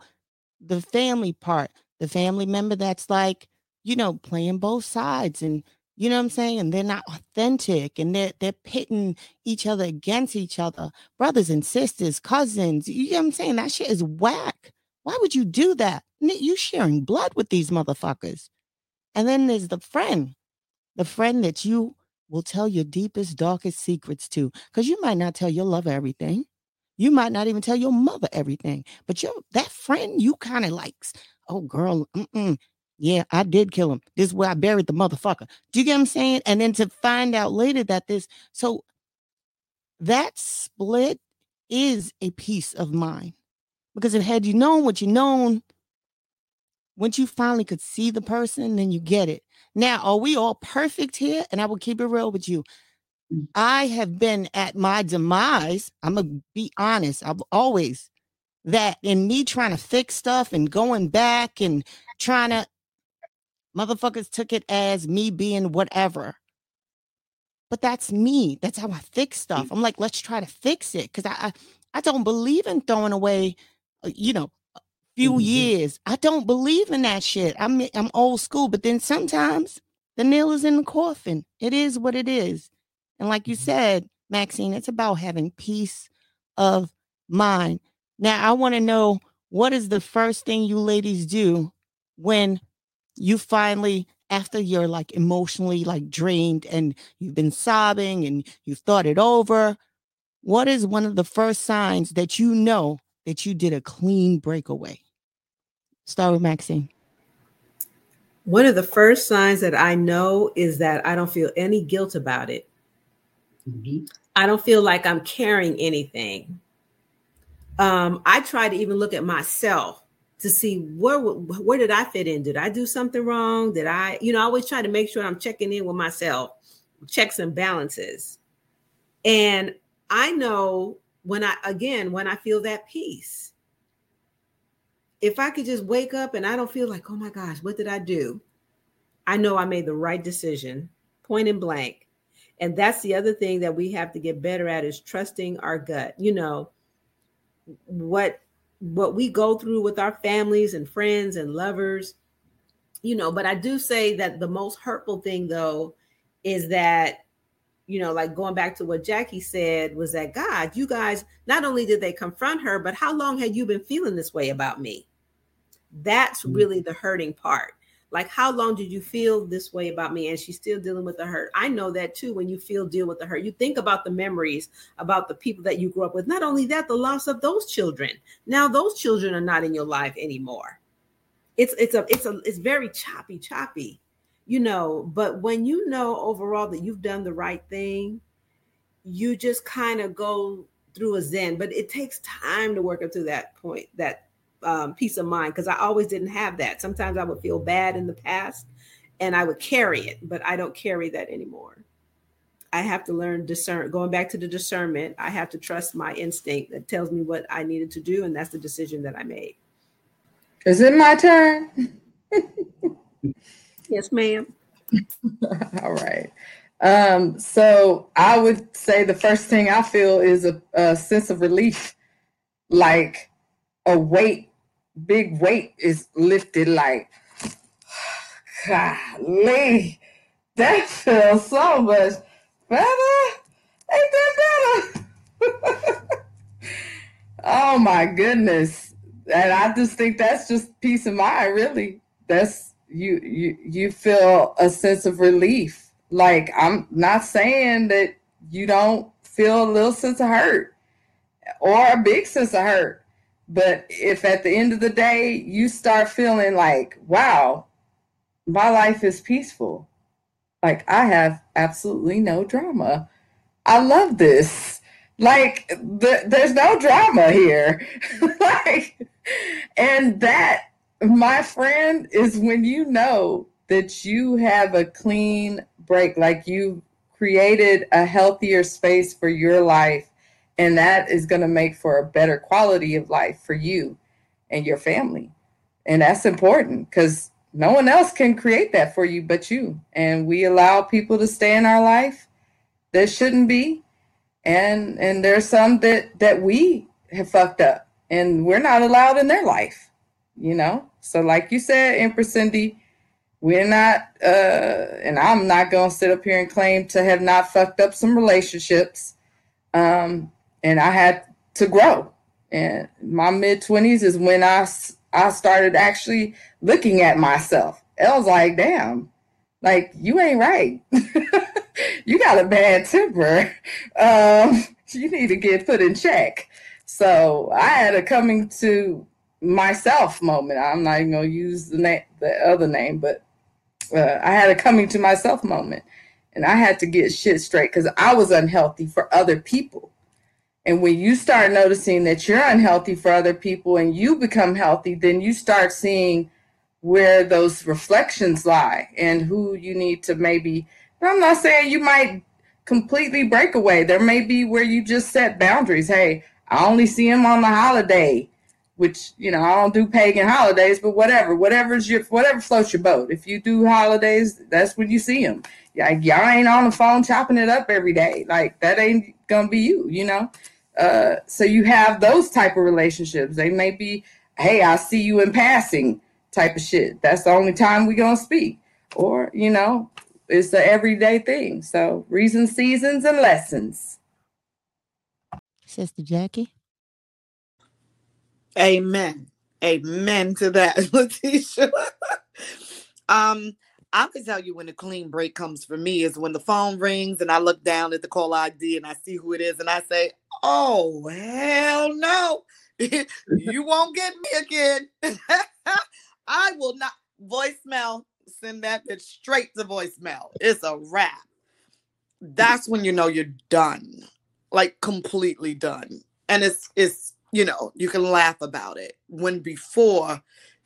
the family part, the family member that's like, you know, playing both sides and you know what I'm saying? And they're not authentic and they're they're pitting each other against each other, brothers and sisters, cousins. You know what I'm saying? That shit is whack. Why would you do that? You sharing blood with these motherfuckers. And then there's the friend, the friend that you will tell your deepest, darkest secrets to. Because you might not tell your lover everything. You might not even tell your mother everything. But your that friend you kind of likes. Oh, girl, mm-mm. Yeah, I did kill him. This is where I buried the motherfucker. Do you get what I'm saying? And then to find out later that this, so that split is a peace of mind. Because if had you known what you known, once you finally could see the person, then you get it. Now, are we all perfect here? And I will keep it real with you. Mm. I have been at my demise. I'm gonna be honest. I've always that in me trying to fix stuff and going back and trying to motherfuckers took it as me being whatever. But that's me. That's how I fix stuff. I'm like, let's try to fix it because I, I I don't believe in throwing away, uh, you know, a few mm-hmm. years. I don't believe in that shit. I'm I'm old school, but then sometimes the nail is in the coffin. It is what it is. And like you mm-hmm. said, Maxine, it's about having peace of mind. Now, I want to know what is the first thing you ladies do when you finally after you're like emotionally like drained and you've been sobbing and you've thought it over what is one of the first signs that you know that you did a clean breakaway? Start with Maxine. One of the first signs that I know is that I don't feel any guilt about it. Mm-hmm. I don't feel like I'm carrying anything. Um, I try to even look at myself to see where where did I fit in? Did I do something wrong? Did I, you know, I always try to make sure I'm checking in with myself, checks and balances. And I know when I, again, when I feel that peace, if I could just wake up and I don't feel like, oh my gosh, what did I do? I know I made the right decision, point and blank. And that's the other thing that we have to get better at is trusting our gut. You know, what what we go through with our families and friends and lovers, you know, but I do say that the most hurtful thing though is that you know, like going back to what Jackie said, was that God, you guys, not only did they confront her, but how long had you been feeling this way about me? That's mm-hmm. really the hurting part. Like, how long did you feel this way about me? And she's still dealing with the hurt. I know that too. When you feel deal with the hurt, you think about the memories, about the people that you grew up with. Not only that, the loss of those children. Now those children are not in your life anymore. It's it's a it's a it's very choppy, choppy you know, but when you know overall that you've done the right thing, you just kind of go through a zen, but it takes time to work up to that point, that um, peace of mind, because I always didn't have that. Sometimes I would feel bad in the past and I would carry it, but I don't carry that anymore. I have to learn discern. Going back to the discernment, I have to trust my instinct that tells me what I needed to do, and that's the decision that I made. Is it my turn? Yes, ma'am. All right. Um, so I would say the first thing I feel is a, a sense of relief, like a weight, big weight is lifted. Like, golly, that feels so much better. Ain't that better? oh my goodness. And I just think that's just peace of mind, really. That's you you you feel a sense of relief. Like I'm not saying that you don't feel a little sense of hurt or a big sense of hurt. But if at the end of the day you start feeling like, wow, my life is peaceful. Like I have absolutely no drama. I love this. Like the, there's no drama here. like and that my friend, is when you know that you have a clean break, like you created a healthier space for your life, and that is going to make for a better quality of life for you and your family. And that's important because no one else can create that for you but you. And we allow people to stay in our life that shouldn't be. And and there's some that that we have fucked up and we're not allowed in their life, you know? So, like you said, Empress Cindy, we're not, uh, and I'm not going to sit up here and claim to have not fucked up some relationships. Um, and I had to grow. And my mid 20s is when I, I started actually looking at myself. I was like, damn, like you ain't right. you got a bad temper. Um, you need to get put in check. So I had a coming to myself moment. I'm not even gonna use the name, the other name, but uh, I had a coming to myself moment, and I had to get shit straight because I was unhealthy for other people. And when you start noticing that you're unhealthy for other people and you become healthy, then you start seeing where those reflections lie and who you need to maybe. I'm not saying you might completely break away. There may be where you just set boundaries. Hey, I only see him on the holiday, which you know I don't do pagan holidays, but whatever, whatever's your whatever floats your boat. If you do holidays, that's when you see him. Like y'all ain't on the phone chopping it up every day. Like that ain't gonna be you, you know. Uh, so you have those type of relationships. They may be, hey, I see you in passing type of shit. That's the only time we gonna speak. Or, you know, it's the everyday thing. So reasons, seasons, and lessons. Sister Jackie. Amen. Amen to that, Letitia. um, I can tell you when the clean break comes for me is when the phone rings and I look down at the call ID and I see who it is and I say, Oh, hell no. you won't get me again. I will not voicemail, send that bitch straight to voicemail. It's a wrap. That's when you know you're done. Like completely done. And it's it's you know, you can laugh about it. When before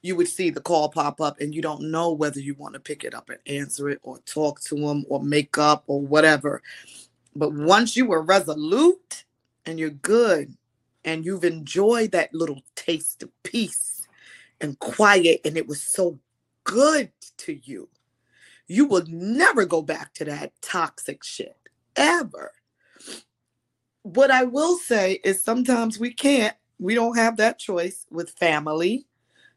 you would see the call pop up and you don't know whether you want to pick it up and answer it or talk to them or make up or whatever. But once you were resolute and you're good and you've enjoyed that little taste of peace and quiet and it was so good to you, you will never go back to that toxic shit ever. What I will say is sometimes we can't, we don't have that choice with family,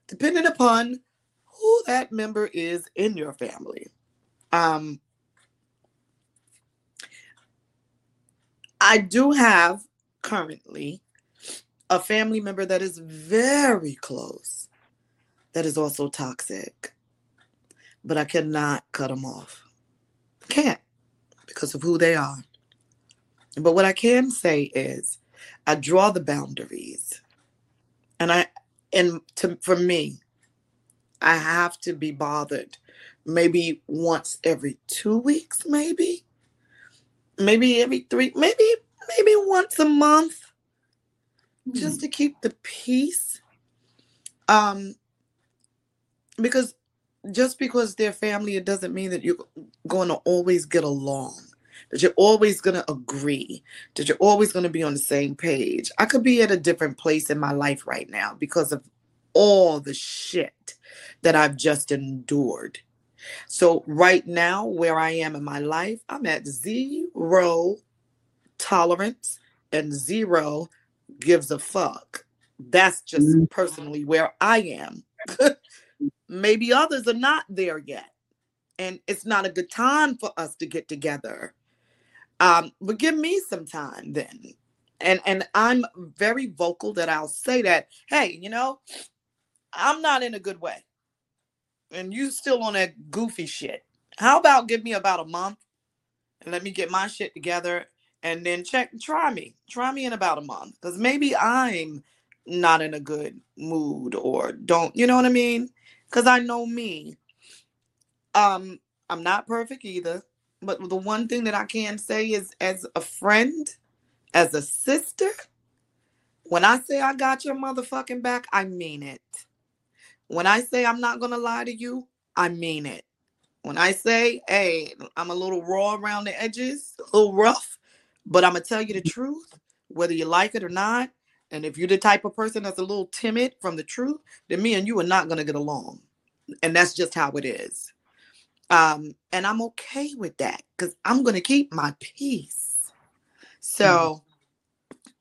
depending upon who that member is in your family. Um, I do have currently a family member that is very close that is also toxic, but I cannot cut them off. Can't because of who they are. But what I can say is I draw the boundaries. And I and to for me, I have to be bothered maybe once every two weeks, maybe. Maybe every three, maybe, maybe once a month. Just to keep the peace. Um because just because they're family, it doesn't mean that you're going to always get along that you're always going to agree, that you're always going to be on the same page. I could be at a different place in my life right now because of all the shit that I've just endured. So, right now, where I am in my life, I'm at zero tolerance and zero gives a fuck. That's just mm-hmm. personally where I am. Maybe others are not there yet. And it's not a good time for us to get together. Um, but give me some time then. And and I'm very vocal that I'll say that, hey, you know, I'm not in a good way. And you still on that goofy shit. How about give me about a month and let me get my shit together and then check try me. Try me in about a month. Because maybe I'm not in a good mood or don't, you know what I mean? Because I know me. Um, I'm not perfect either. But the one thing that I can say is as a friend, as a sister, when I say I got your motherfucking back, I mean it. When I say I'm not going to lie to you, I mean it. When I say, hey, I'm a little raw around the edges, a little rough, but I'm going to tell you the mm-hmm. truth, whether you like it or not. And if you're the type of person that's a little timid from the truth, then me and you are not going to get along. And that's just how it is. Um, and I'm okay with that because I'm going to keep my peace. So mm.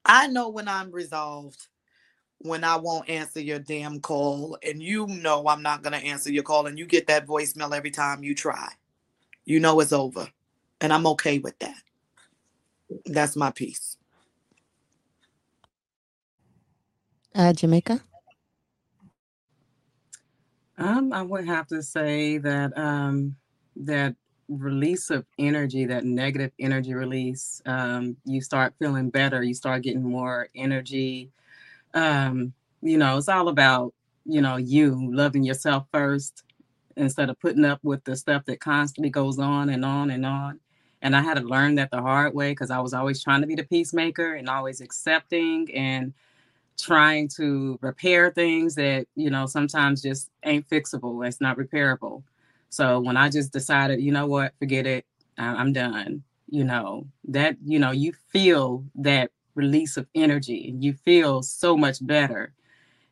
I know when I'm resolved, when I won't answer your damn call, and you know I'm not going to answer your call, and you get that voicemail every time you try. You know it's over. And I'm okay with that. That's my peace. Uh, Jamaica? Um, I would have to say that um, that release of energy, that negative energy release. Um, you start feeling better. You start getting more energy. Um, you know, it's all about you know you loving yourself first instead of putting up with the stuff that constantly goes on and on and on. And I had to learn that the hard way because I was always trying to be the peacemaker and always accepting and trying to repair things that, you know, sometimes just ain't fixable. It's not repairable. So when I just decided, you know what, forget it, I'm done, you know, that, you know, you feel that release of energy and you feel so much better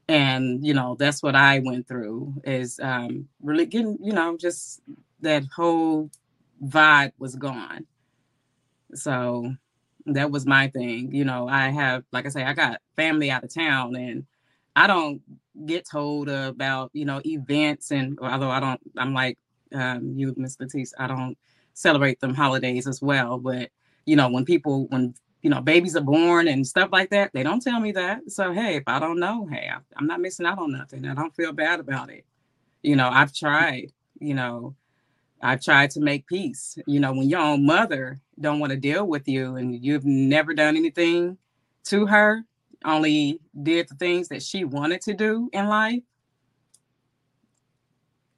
and you know that's what i went through is um really getting you know just that whole vibe was gone so that was my thing you know i have like i say i got family out of town and i don't get told about you know events and although i don't i'm like um you miss Latisse, i don't celebrate them holidays as well but you know when people when you know, babies are born and stuff like that. They don't tell me that. So, hey, if I don't know, hey, I, I'm not missing out on nothing. I don't feel bad about it. You know, I've tried, you know, I've tried to make peace. You know, when your own mother don't want to deal with you and you've never done anything to her, only did the things that she wanted to do in life,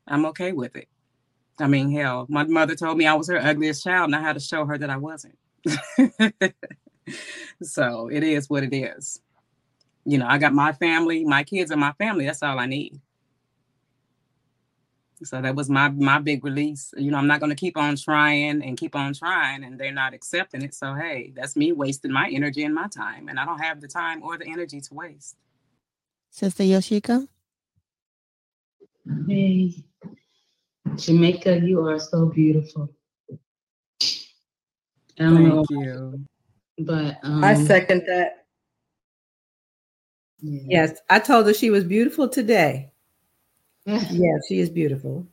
I'm okay with it. I mean, hell, my mother told me I was her ugliest child and I had to show her that I wasn't. so it is what it is. You know, I got my family, my kids and my family. That's all I need. So that was my my big release. You know, I'm not going to keep on trying and keep on trying, and they're not accepting it. So hey, that's me wasting my energy and my time, and I don't have the time or the energy to waste. Sister Yoshika. Hey, Jamaica, you are so beautiful. I don't Thank know. you. But um, I second that. Yes, I told her she was beautiful today. yeah, she is beautiful.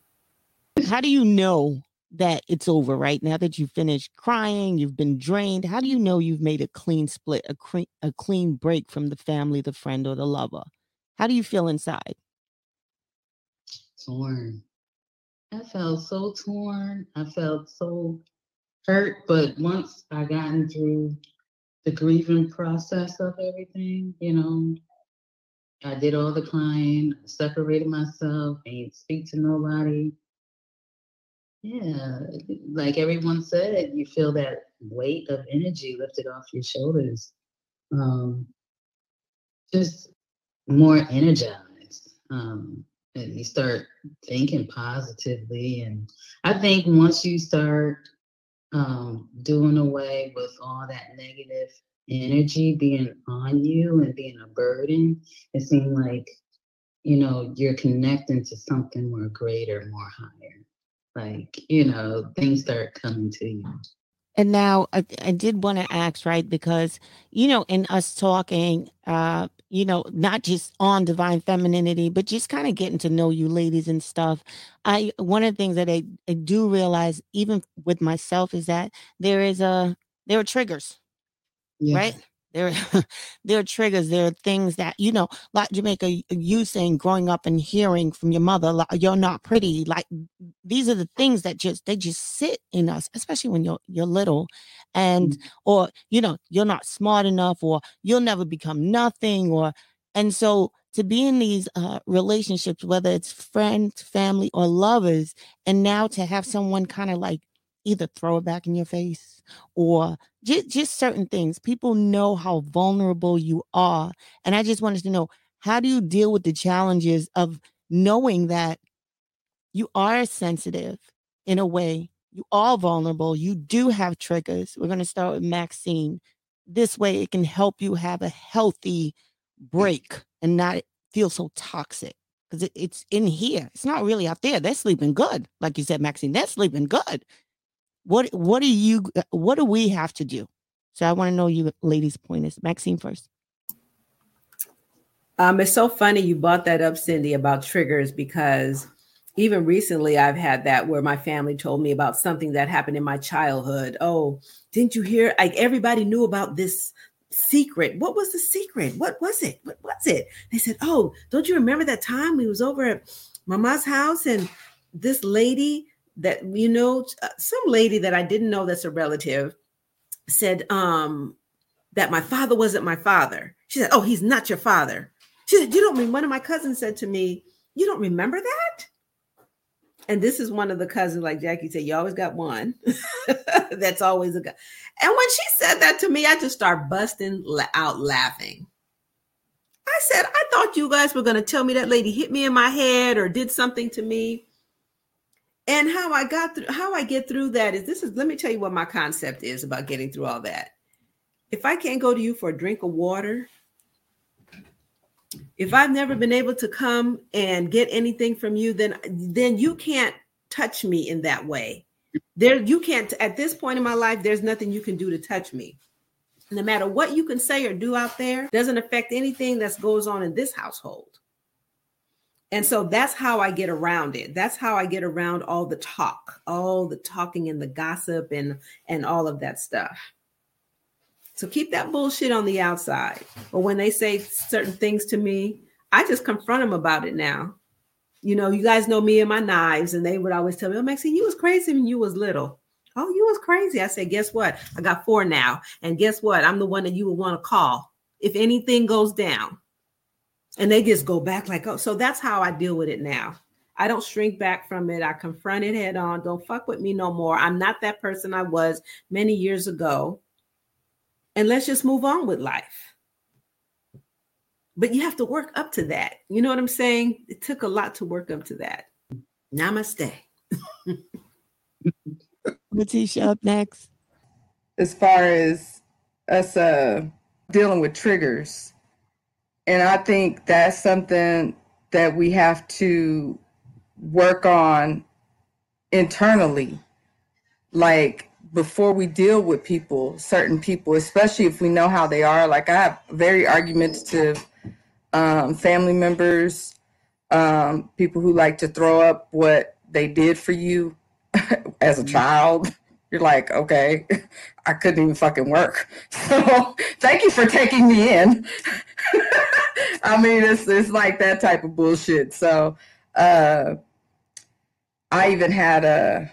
How do you know that it's over right now that you've finished crying, you've been drained? How do you know you've made a clean split, a, cre- a clean break from the family, the friend, or the lover? How do you feel inside? torn. I felt so torn. I felt so hurt. But once I gotten through the grieving process of everything, you know, I did all the crying, separated myself, ain't speak to nobody. Yeah, like everyone said, you feel that weight of energy lifted off your shoulders. Um, just more energized. Um, and you start thinking positively. And I think once you start um, doing away with all that negative energy being on you and being a burden, it seemed like, you know, you're connecting to something more greater, more higher. Like, you know, things start coming to you. And now I, I did want to ask, right? Because, you know, in us talking, uh, you know, not just on divine femininity, but just kind of getting to know you ladies and stuff. I one of the things that I, I do realize, even with myself, is that there is a there are triggers, Yeah. right? There, there are triggers. There are things that you know, like Jamaica, you saying growing up and hearing from your mother, like you're not pretty. Like these are the things that just they just sit in us, especially when you're you're little, and or you know you're not smart enough, or you'll never become nothing, or and so to be in these uh, relationships, whether it's friends, family, or lovers, and now to have someone kind of like either throw it back in your face or just, just certain things. People know how vulnerable you are. And I just wanted to know how do you deal with the challenges of knowing that you are sensitive in a way, you are vulnerable, you do have triggers. We're going to start with Maxine. This way, it can help you have a healthy break and not feel so toxic because it, it's in here. It's not really out there. They're sleeping good, like you said, Maxine. They're sleeping good. What what do you what do we have to do? So I want to know you ladies' point is Maxine first. Um, it's so funny you brought that up, Cindy, about triggers because even recently I've had that where my family told me about something that happened in my childhood. Oh, didn't you hear? Like everybody knew about this secret. What was the secret? What was it? What was it? They said, Oh, don't you remember that time we was over at Mama's house and this lady that you know uh, some lady that I didn't know that's a relative said um that my father wasn't my father. She said, "Oh, he's not your father." She said, "You don't mean." One of my cousins said to me, "You don't remember that?" And this is one of the cousins, like Jackie said, you always got one. That's always a guy. And when she said that to me, I just start busting out laughing. I said, I thought you guys were going to tell me that lady hit me in my head or did something to me. And how I got through, how I get through that is this is, let me tell you what my concept is about getting through all that. If I can't go to you for a drink of water, if I've never been able to come and get anything from you, then then you can't touch me in that way. There, you can't at this point in my life, there's nothing you can do to touch me. No matter what you can say or do out there, doesn't affect anything that goes on in this household. And so that's how I get around it. That's how I get around all the talk, all the talking and the gossip and and all of that stuff. So keep that bullshit on the outside. But when they say certain things to me, I just confront them about it now. You know, you guys know me and my knives, and they would always tell me, Oh, Maxine, you was crazy when you was little. Oh, you was crazy. I said, guess what? I got four now. And guess what? I'm the one that you would want to call if anything goes down. And they just go back like, oh, so that's how I deal with it now. I don't shrink back from it. I confront it head on. Don't fuck with me no more. I'm not that person I was many years ago. And let's just move on with life. But you have to work up to that. You know what I'm saying? It took a lot to work up to that. Namaste. Letitia up next. As far as us uh, dealing with triggers, and I think that's something that we have to work on internally. Like before we deal with people, certain people, especially if we know how they are. Like I have very argumentative um, family members, um, people who like to throw up what they did for you as a child. You're like, okay, I couldn't even fucking work. So thank you for taking me in. I mean, it's it's like that type of bullshit. So uh, I even had a,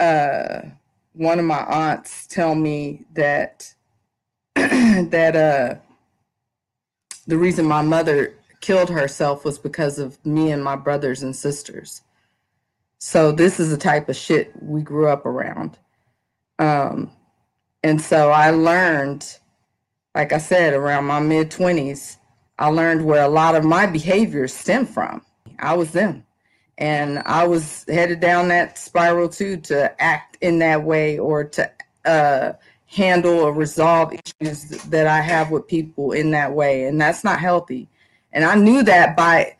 a one of my aunts tell me that that uh the reason my mother killed herself was because of me and my brothers and sisters. So this is the type of shit we grew up around. Um and so I learned like I said around my mid 20s I learned where a lot of my behaviors stem from. I was them and I was headed down that spiral too to act in that way or to uh, handle or resolve issues that I have with people in that way, and that's not healthy. And I knew that by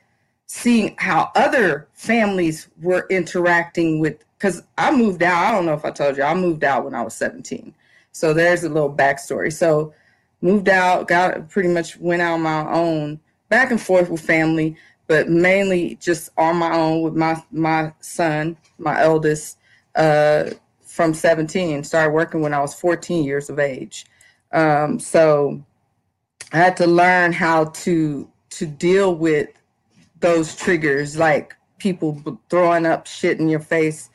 seeing how other families were interacting with. Because I moved out. I don't know if I told you. I moved out when I was 17. So there's a little backstory. So moved out, got pretty much went out on my own, back and forth with family but mainly just on my own with my my son, my eldest, uh, from 17. Started working when I was 14 years of age. Um, so I had to learn how to to deal with those triggers, like people throwing up shit in your face,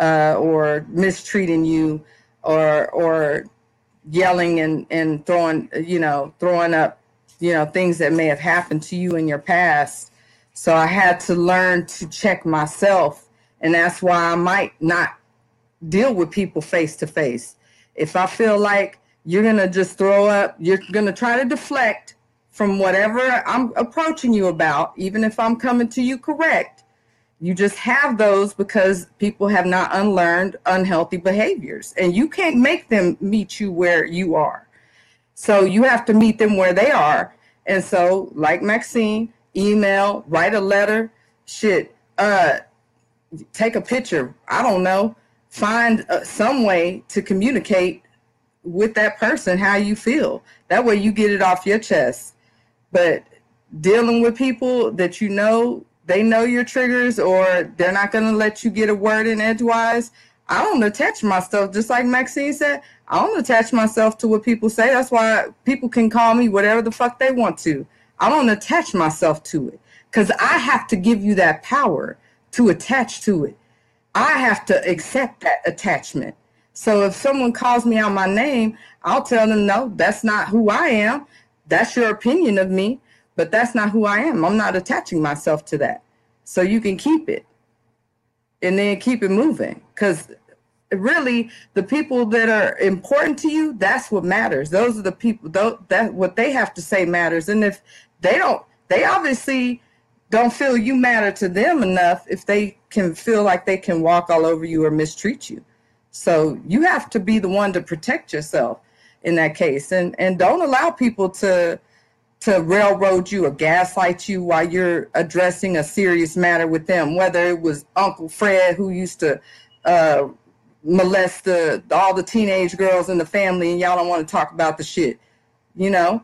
uh, or mistreating you, or or yelling and and throwing you know throwing up you know things that may have happened to you in your past so I had to learn to check myself. And that's why I might not deal with people face to face. If I feel like you're to just throw up, you're to try to deflect from whatever I'm approaching you about, even if I'm coming to you correct. You just have those because people have not unlearned unhealthy behaviors, and you can't make them meet you where you are. So you have to meet them where they are. And so, like Maxine, email, write a letter, shit, uh, take a picture. I don't know. Find uh, some way to communicate with that person how you feel. That way you get it off your chest. But dealing with people that you know they know your triggers or they're not going to let you get a word in edgewise. I don't attach myself, just like Maxine said, I don't attach myself to what people say. That's why people can call me whatever the fuck they want to. I don't attach myself to it because I have to give you that power to attach to it. I have to accept that attachment. So if someone calls me out my name, I'll tell them, no, that's not who I am. That's your opinion of me, but that's not who I am. I'm not attaching myself to that. So you can keep it and then keep it moving. Because really, the people that are important to you, that's what matters. Those are the people, that what they have to say matters. And if they don't, they obviously don't feel you matter to them enough if they can feel like they can walk all over you or mistreat you. So you have to be the one to protect yourself in that case, and and don't allow people to to railroad you or gaslight you while you're addressing a serious matter with them. Whether it was Uncle Fred who used to uh, molest the all the teenage girls in the family, and y'all don't want to talk about the shit, you know,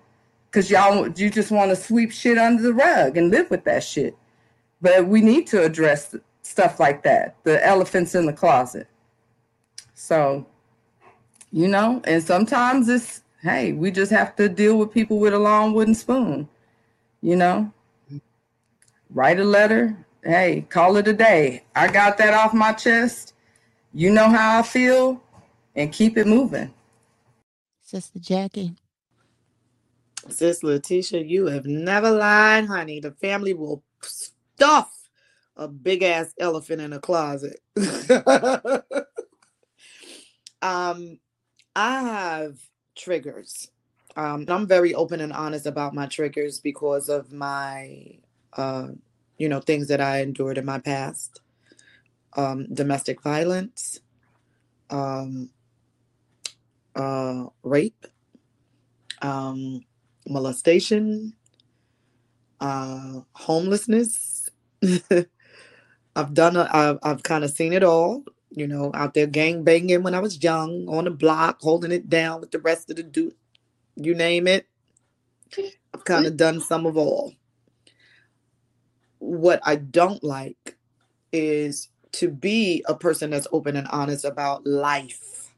because y'all you just want to sweep shit under the rug and live with that shit. But we need to address stuff like that, the elephants in the closet. So, you know, and sometimes it's, hey, we just have to deal with people with a long wooden spoon, you know? Write a letter. Hey, call it a day. I got that off my chest. You know how I feel, and keep it moving. Sister Jackie. Sis Letitia, you have never lied, honey. The family will stuff a big ass elephant in a closet. Um, I have triggers. Um, I'm very open and honest about my triggers because of my, uh, you know, things that I endured in my past. Um, domestic violence, um, uh, rape, um, molestation, uh, homelessness. I've done, a, I've, I've kind of seen it all you know, out there gang banging when I was young, on the block, holding it down with the rest of the dude. You name it. I've mm-hmm. kind of done some of all. What I don't like is to be a person that's open and honest about life,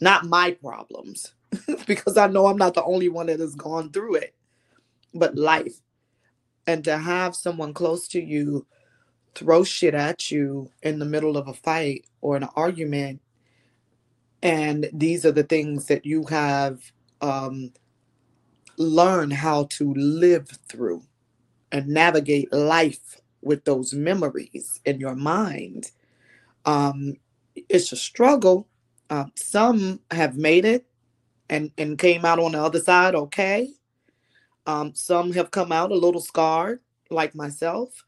not my problems, because I know I'm not the only one that has gone through it, but life. And to have someone close to you throw shit at you in the middle of a fight or an argument and these are the things that you have um, learned how to live through and navigate life with those memories in your mind um, it's a struggle. Uh, some have made it and and came out on the other side okay. Um, some have come out a little scarred like myself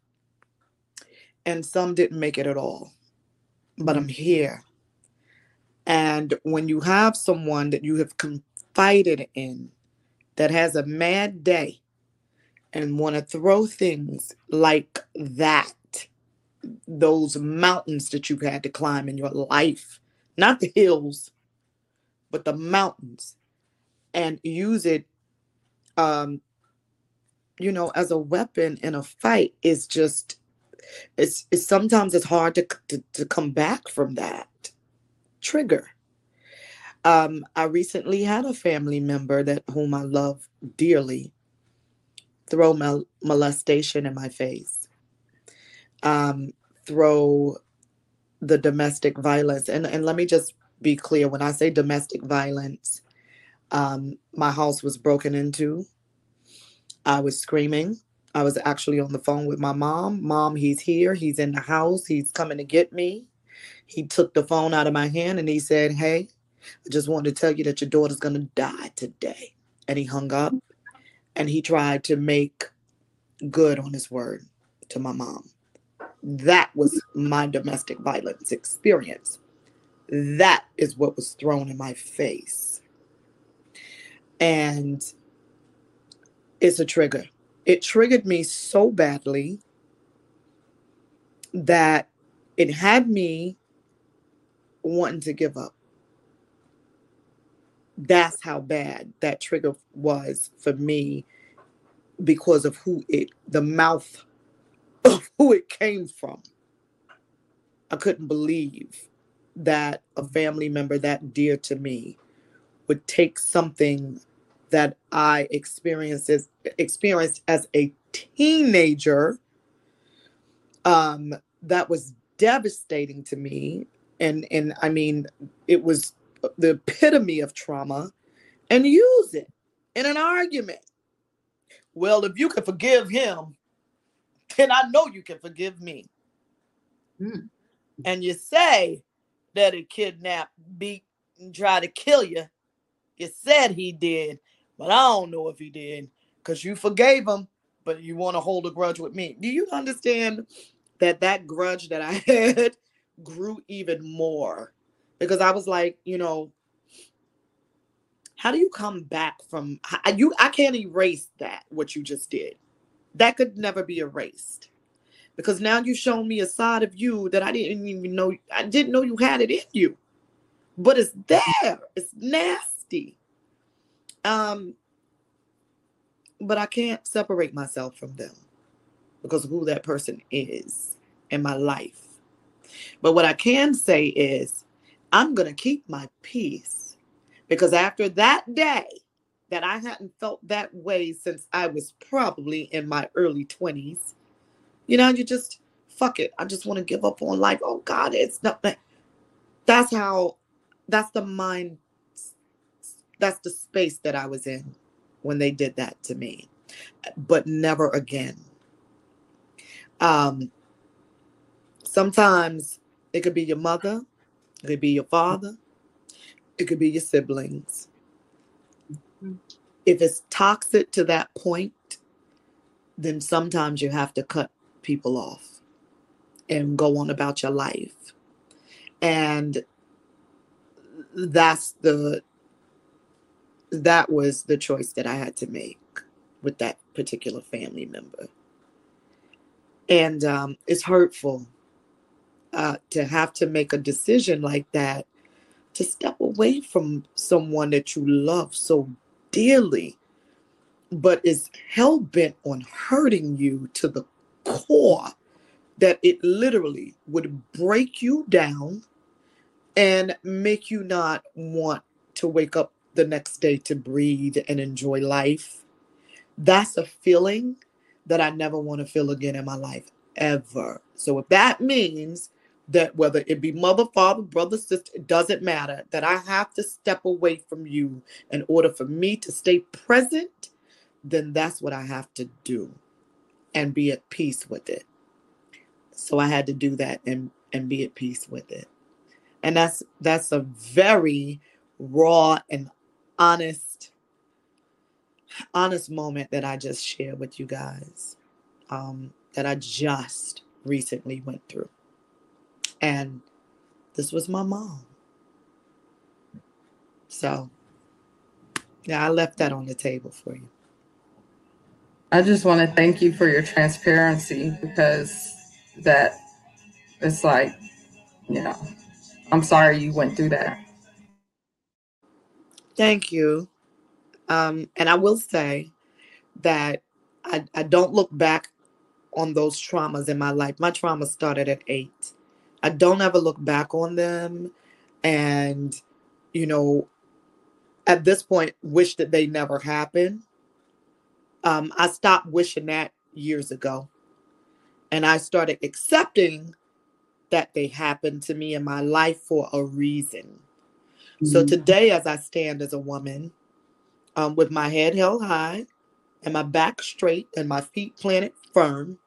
and some didn't make it at all. But I'm here. And when you have someone that you have confided in that has a mad day and want to throw things like that, those mountains that you've had to climb in your life, not the hills, but the mountains, and use it, um, you know, as a weapon in a fight is just it's, it's sometimes it's hard to, to, to come back from that trigger. Um, I recently had a family member that whom I love dearly throw mol- molestation in my face, um, throw the domestic violence. And, and let me just be clear when I say domestic violence, um, my house was broken into. I was screaming. I was actually on the phone with my mom. Mom, he's here. He's in the house. He's coming to get me. He took the phone out of my hand and he said, Hey, I just wanted to tell you that your daughter's going to die today. And he hung up and he tried to make good on his word to my mom. That was my domestic violence experience. That is what was thrown in my face. And it's a trigger it triggered me so badly that it had me wanting to give up. That's how bad that trigger was for me because of who it, the mouth of who it came from. I couldn't believe that a family member that dear to me would take something that I experienced as, experienced as a teenager um, that was devastating to me. And and I mean, it was the epitome of trauma, and use it in an argument. Well, if you can forgive him, then I know you can forgive me. Hmm. And you say that he kidnapped, beat, and tried to kill you. You said he did, but I don't know if he did because you forgave him, but you want to hold a grudge with me. Do you understand that that grudge that I had grew even more? Because I was like, you know, how do you come back from h- you? I can't erase that what you just did. That could never be erased because now you've shown me a side of you that I didn't even know. I didn't know you had it in you, but it's there. It's nasty. Um, but I can't separate myself from them because of who that person is in my life. But what I can say is, I'm going to keep my peace because after that day that I hadn't felt that way since I was probably in my early 20s, you know, you just fuck it. I just want to give up on life. Oh God, it's not that. That's how, that's the mind, that's the space that I was in when they did that to me, but never again. Um, sometimes it could be your mother, it could be your father, it could be your siblings. If it's toxic to that point, then sometimes you have to cut people off and go on about your life. And that's the that was the choice that I had to make with that particular family member. And um, it's hurtful uh, to have to make a decision like that to step away from someone that you love so dearly, but is hell bent on hurting you to the core that it literally would break you down and make you not want to wake up the next day to breathe and enjoy life. That's a feeling that I never want to feel again in my life, ever. So if that means that whether it be mother, father, brother, sister, it doesn't matter, that I have to step away from you in order for me to stay present, then that's what I have to do and be at peace with it. So I had to do that and and be at peace with it. And that's that's a very raw and honest honest moment that I just shared with you guys. Um that I just recently went through. And this was my mom. So yeah, I left that on the table for you. I just want to thank you for your transparency because that it's like, you know, I'm sorry you went through that. Thank you. Um, and I will say that I, I don't look back on those traumas in my life. My trauma started at eight. I don't ever look back on them and, you know, at this point, wish that they never happened. Um, I stopped wishing that years ago. And I started accepting that they happened to me in my life for a reason. So Mhm. today, as I stand as a woman, um, with my head held high and my back straight and my feet planted firm,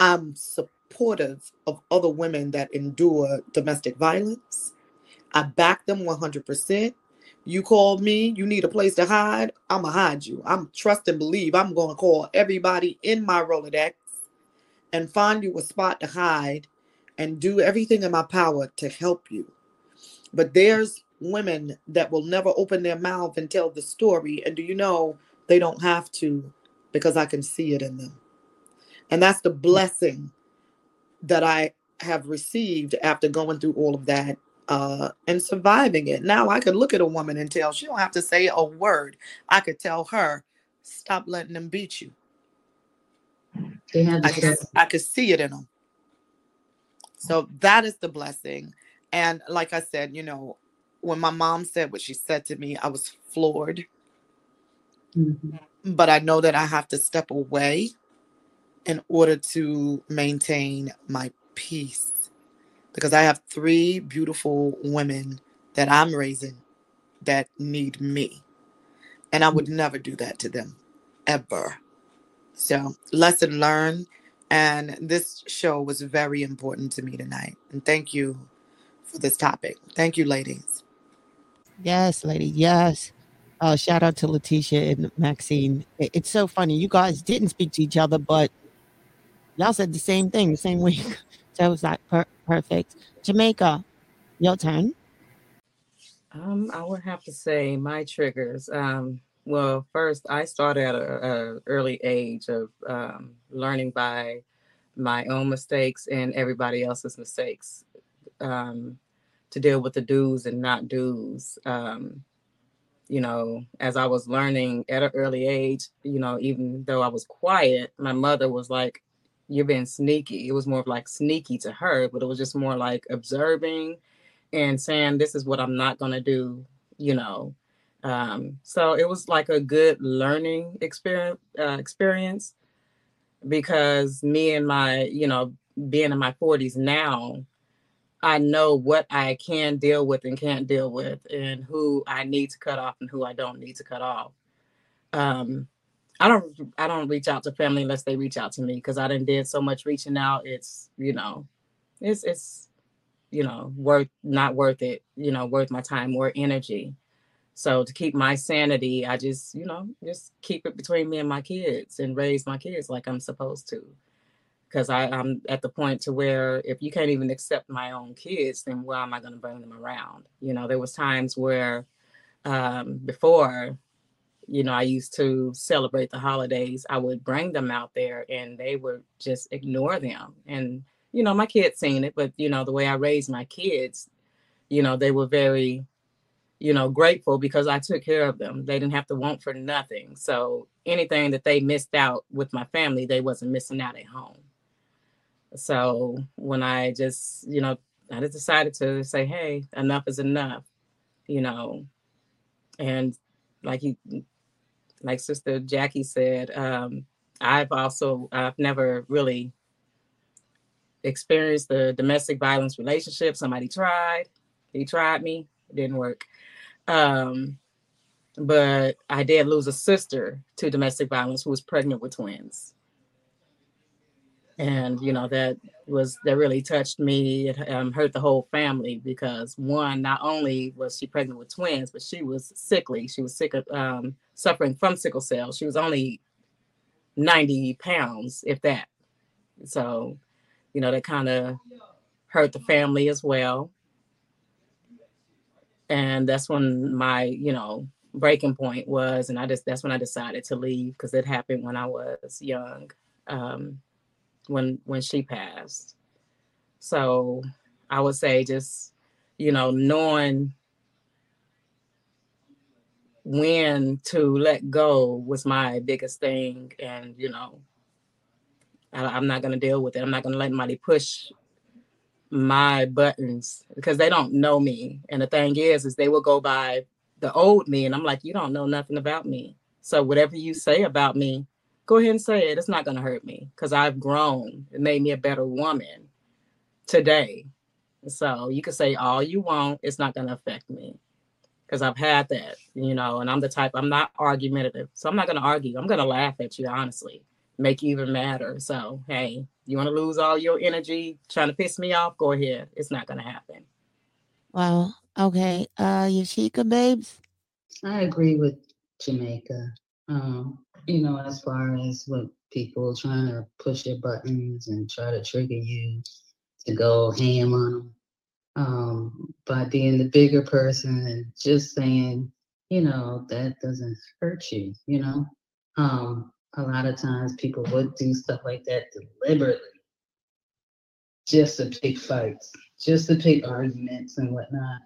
I'm supportive of other women that endure domestic violence. I back them 100%. You call me, you need a place to hide, I'm going to hide you. I'm trust and believe I'm going to call everybody in my Rolodex and find you a spot to hide and do everything in my power to help you. But there's women that will never open their mouth and tell the story. And do you know they don't have to because I can see it in them. And that's the blessing that I have received after going through all of that uh, and surviving it. Now I could look at a woman and tell she don't have to say a word. I could tell her, stop letting them beat you. They have I could. I could see it in them. So that is the blessing. And like I said, you know, when my mom said what she said to me, I was floored. Mhm. But I know that I have to step away in order to maintain my peace because I have three beautiful women that I'm raising that need me. And I would never do that to them ever. So, lesson learned. And this show was very important to me tonight. And thank you for this topic. Thank you, ladies. Yes, lady. Yes. Uh, shout out to Letitia and Maxine. It- It's so funny. You guys didn't speak to each other, but y'all said the same thing the same week. So it was like per- perfect. Jamaica, your turn. Um, I would have to say my triggers. Um, well, first, I started at a, a early age of um, learning by my own mistakes and everybody else's mistakes um, to deal with the do's and not do's. Um, you know, as I was learning at an early age, you know, even though I was quiet, my mother was like, You're being sneaky. It was more of like sneaky to her, but it was just more like observing and saying, This is what I'm not going to do, you know. Um, so it was like a good learning experience, uh, experience because me and my, you know, being in my 40s now, I know what I can deal with and can't deal with, and who I need to cut off and who I don't need to cut off. Um, I don't I don't reach out to family unless they reach out to me because I didn't did so much reaching out. It's you know, it's it's you know worth not worth it. You know, worth my time or energy. So to keep my sanity, I just you know just keep it between me and my kids and raise my kids like I'm supposed to because I'm at the point to where if you can't even accept my own kids, then why am I going to bring them around? You know, there was times where um, before, you know, I used to celebrate the holidays. I would bring them out there, and they would just ignore them. And you know, my kids seen it, but you know, the way I raised my kids, you know, they were very, you know, grateful because I took care of them. They didn't have to want for nothing. So anything that they missed out with my family, they wasn't missing out at home. So when I just, you know, I just decided to say, hey, enough is enough, you know. And like he like Sister Jackie said, um, I've also I've never really experienced the domestic violence relationship. Somebody tried, he tried me, it didn't work. Um, but I did lose a sister to domestic violence who was pregnant with twins and you know that was that really touched me. It um, hurt the whole family because one not only was she pregnant with twins but she was sickly. She was sick of um, suffering from sickle cell. She was only 90 pounds if that. So you know that kind of hurt the family as well. And that's when my you know breaking point was and i just that's when i decided to leave because it happened when i was young. Um, when when she passed. So I would say just you know knowing when to let go was my biggest thing, and you know I, I'm not gonna deal with it. I'm not gonna let anybody push my buttons because they don't know me. And the thing is, is they will go by the old me, and I'm like, you don't know nothing about me. So whatever you say about me, go ahead and say it. It's not going to hurt me because I've grown. It made me a better woman today. So you can say all you want. It's not going to affect me because I've had that, you know, and I'm the type, I'm not argumentative. So I'm not going to argue. I'm going to laugh at you, honestly, make you even madder. So, hey, you want to lose all your energy trying to piss me off? Go ahead. It's not going to happen. Well, okay. Uh, Yashika, babes. I agree with Jamaica. Um, you know, as far as what people trying to push your buttons and try to trigger you to go ham on them um, by being the bigger person and just saying, you know, that doesn't hurt you, you know. Um, a lot of times people would do stuff like that deliberately just to pick fights, just to pick arguments and whatnot.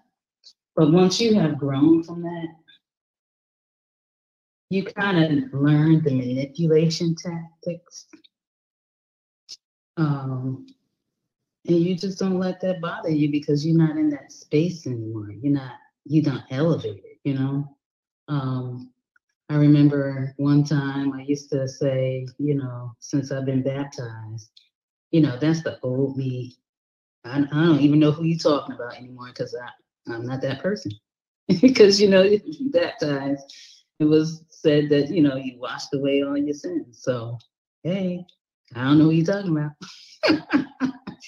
But once you have grown from that, you kind of learn the manipulation tactics. Um, and you just don't let that bother you because you're not in that space anymore. You're not, you don't elevated, you know? Um, I remember one time I used to say, you know, since I've been baptized, you know, that's the old me. I, I don't even know who you're talking about anymore because I'm not that person. Because, you know, time it was said that, you know, you washed away all your sins. So, hey, I don't know what you're talking about.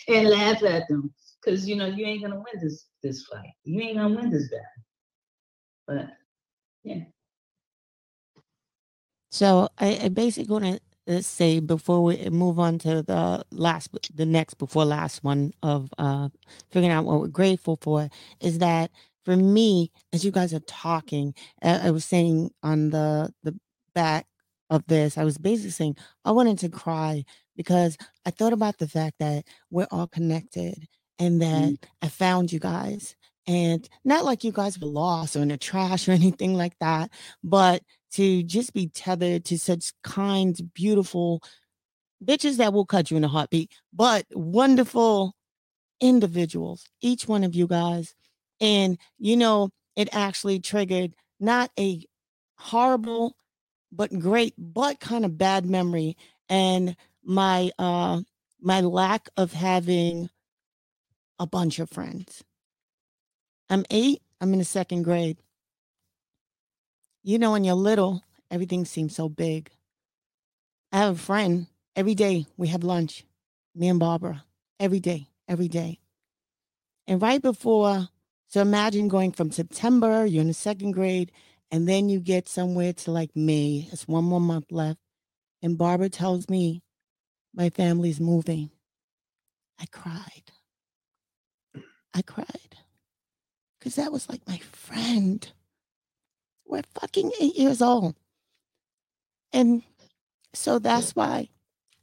and laugh at them because, you know, you ain't to win this, this fight. You ain't to win this battle. But, yeah. So I, I basically want to say before we move on to the last, the next before last one of uh, figuring out what we're grateful for is that for me, as you guys are talking, I was saying on the the back of this, I was basically saying I wanted to cry because I thought about the fact that we're all connected and that Mm. I found you guys. And not like you guys were lost or in the trash or anything like that, but to just be tethered to such kind, beautiful bitches that will cut you in a heartbeat, but wonderful individuals, each one of you guys. And, you know, it actually triggered not a horrible, but great, but kind of bad memory. And my, uh, my lack of having a bunch of friends. I'm eight, I'm in the second grade. You know, when you're little, everything seems so big. I have a friend every day we have lunch, me and Barbara, every day, every day. And right before, so imagine going from September, you're in the second grade, and then you get somewhere to like May, it's one more month left. And Barbara tells me my family's moving. I cried. I cried. Because that was like my friend. We're fucking eight years old. And so that's why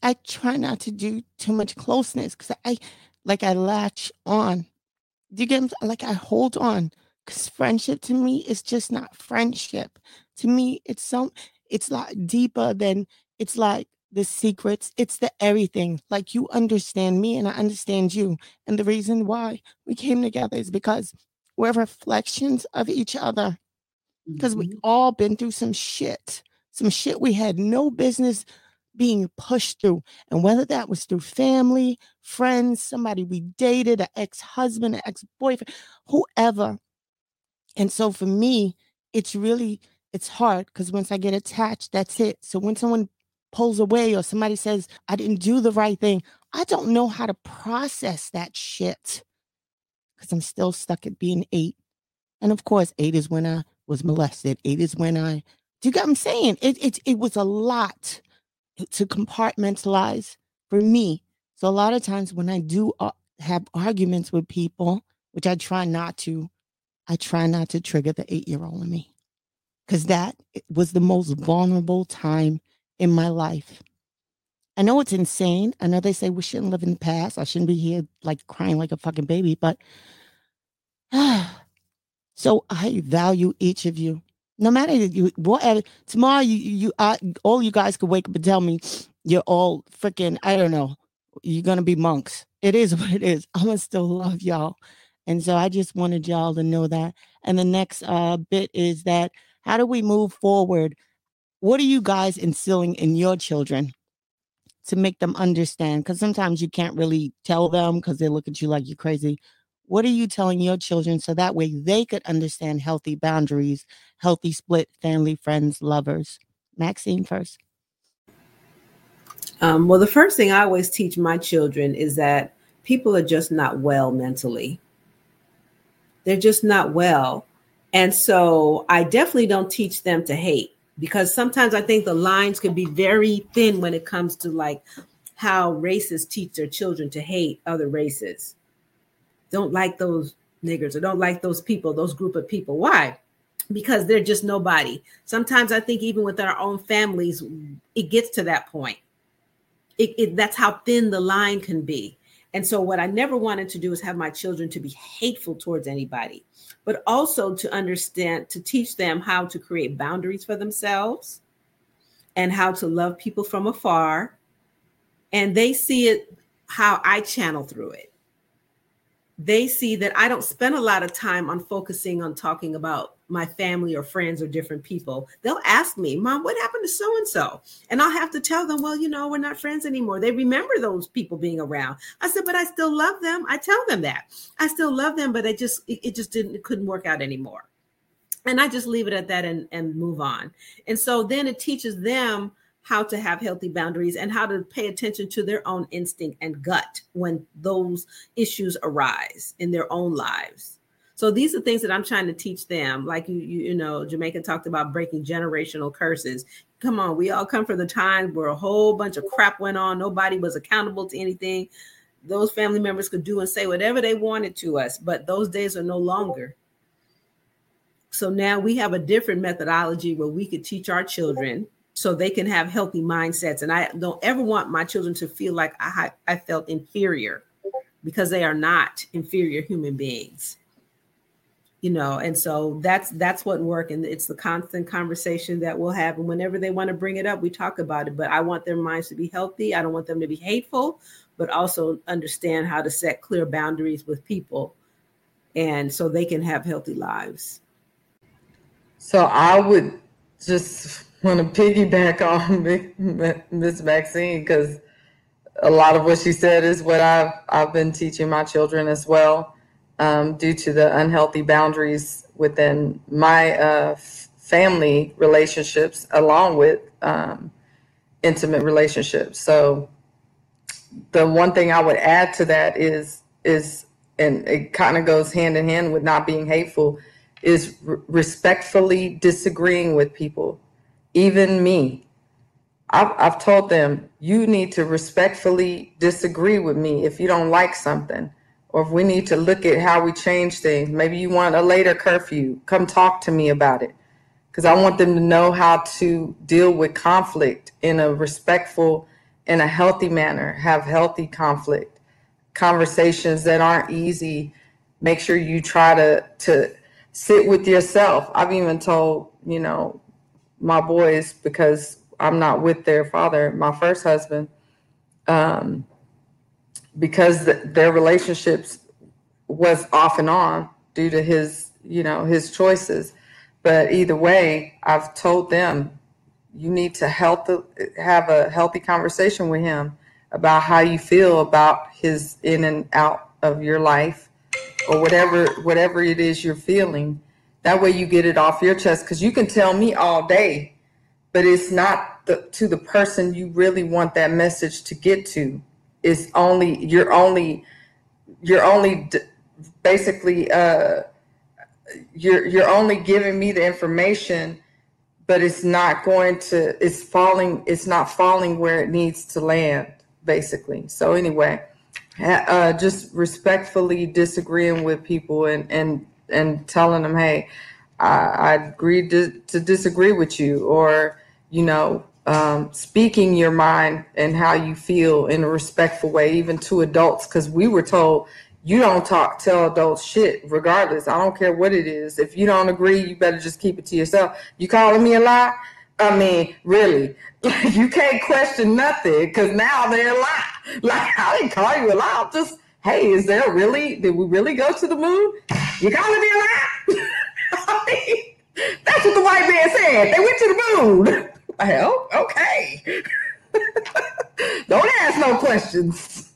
I try not to do too much closeness because I like I latch on. Do you get like I hold on because friendship to me is just not friendship. To me, it's some it's like deeper than it's like the secrets, it's the everything. Like you understand me and I understand you. And the reason why we came together is because we're reflections of each other because we mm-hmm. all been through some shit, some shit we had no business being pushed through. And whether that was through family, friends, somebody we dated, an ex husband, an ex boyfriend, whoever. And so for me, it's really it's hard because once I get attached, that's it. So when someone pulls away or somebody says I didn't do the right thing, I don't know how to process that shit because I'm still stuck at being eight. And of course, eight is when I was molested. Eight is when I do you get what I'm saying? It it it was a lot to compartmentalize for me. So a lot of times when I do uh, have arguments with people, which I try not to, I try not to trigger the eight year old in me because that was the most vulnerable time in my life. I know it's insane. I know they say we shouldn't live in the past. I shouldn't be here like crying like a fucking baby, but so I value each of you. No matter you, whatever. Tomorrow, you, you, all you guys could wake up and tell me you're all freaking. I don't know. You're gonna be monks. It is what it is. I'm gonna still love y'all, and so I just wanted y'all to know that. And the next uh bit is that how do we move forward? What are you guys instilling in your children to make them understand? Because sometimes you can't really tell them because they look at you like you're crazy. What are you telling your children so that way they could understand healthy boundaries, healthy split, family, friends, lovers? Maxine first. Um, well, the first thing I always teach my children is that people are just not well mentally. They're just not well. And so I definitely don't teach them to hate because sometimes I think the lines can be very thin when it comes to like how races teach their children to hate other races. Don't like those niggers or don't like those people, those group of people. Why? Because they're just nobody. Sometimes I think even with our own families, it gets to that point. It, it, that's how thin the line can be. And so, what I never wanted to do is have my children to be hateful towards anybody, but also to understand, to teach them how to create boundaries for themselves and how to love people from afar. And they see it how I channel through it. They see that I don't spend a lot of time on focusing on talking about my family or friends or different people. They'll ask me, Mom, what happened to so and so? And I'll have to tell them, Well, you know, we're not friends anymore. They remember those people being around. I said, But I still love them. I tell them that. I still love them, but it just, it, it just didn't, it couldn't work out anymore. And I just leave it at that and, and move on. And so then it teaches them how to have healthy boundaries and how to pay attention to their own instinct and gut when those issues arise in their own lives. So these are things that I'm trying to teach them. Like you, you, you know, Jamaica talked about breaking generational curses. Come on, we all come from the time where a whole bunch of crap went on. Nobody was accountable to anything. Those family members could do and say whatever they wanted to us, but those days are no longer. So now we have a different methodology where we could teach our children so they can have healthy mindsets. And I don't ever want my children to feel like I, I felt inferior because they are not inferior human beings. You know, and so that's that's what work, and it's the constant conversation that we'll have. And whenever they want to bring it up, we talk about it. But I want their minds to be healthy. I don't want them to be hateful, but also understand how to set clear boundaries with people, and so they can have healthy lives. So I would just want to piggyback on Miss Maxine because a lot of what she said is what I've I've been teaching my children as well, um, due to the unhealthy boundaries within my uh, family relationships, along with um, intimate relationships. So the one thing I would add to that is is and it kind of goes hand in hand with not being hateful is respectfully disagreeing with people even me. I've, I've told them, you need to respectfully disagree with me if you don't like something, or if we need to look at how we change things. Maybe you want a later curfew. Come talk to me about it. Because I want them to know how to deal with conflict in a respectful, in a healthy manner, have healthy conflict, conversations that aren't easy. Make sure you try to, to sit with yourself. I've even told, you know, my boys because I'm not with their father, my first husband, um, because the, their relationships was off and on due to his, you know, his choices. But either way, I've told them you need to help have a healthy conversation with him about how you feel about his in and out of your life or whatever whatever it is you're feeling that way you get it off your chest because you can tell me all day, but it's not the, to the person you really want that message to get to. It's only you're only you're only basically uh, you're you're only giving me the information, but it's not going to it's falling it's not falling where it needs to land basically. So anyway, uh, just respectfully disagreeing with people and and and telling them, hey, I, I agreed to, to disagree with you, or, you know, um, speaking your mind and how you feel in a respectful way, even to adults, because we were told you don't talk tell adults shit regardless. I don't care what it is. If you don't agree, you better just keep it to yourself. You calling me a lie? I mean, really, you can't question nothing because now they're a lie. Like I didn't call you a lie. I'm just hey, is there really, did we really go to the moon? You calling me a lie? That's what the white man said. They went to the moon. Well, okay. Don't ask no questions.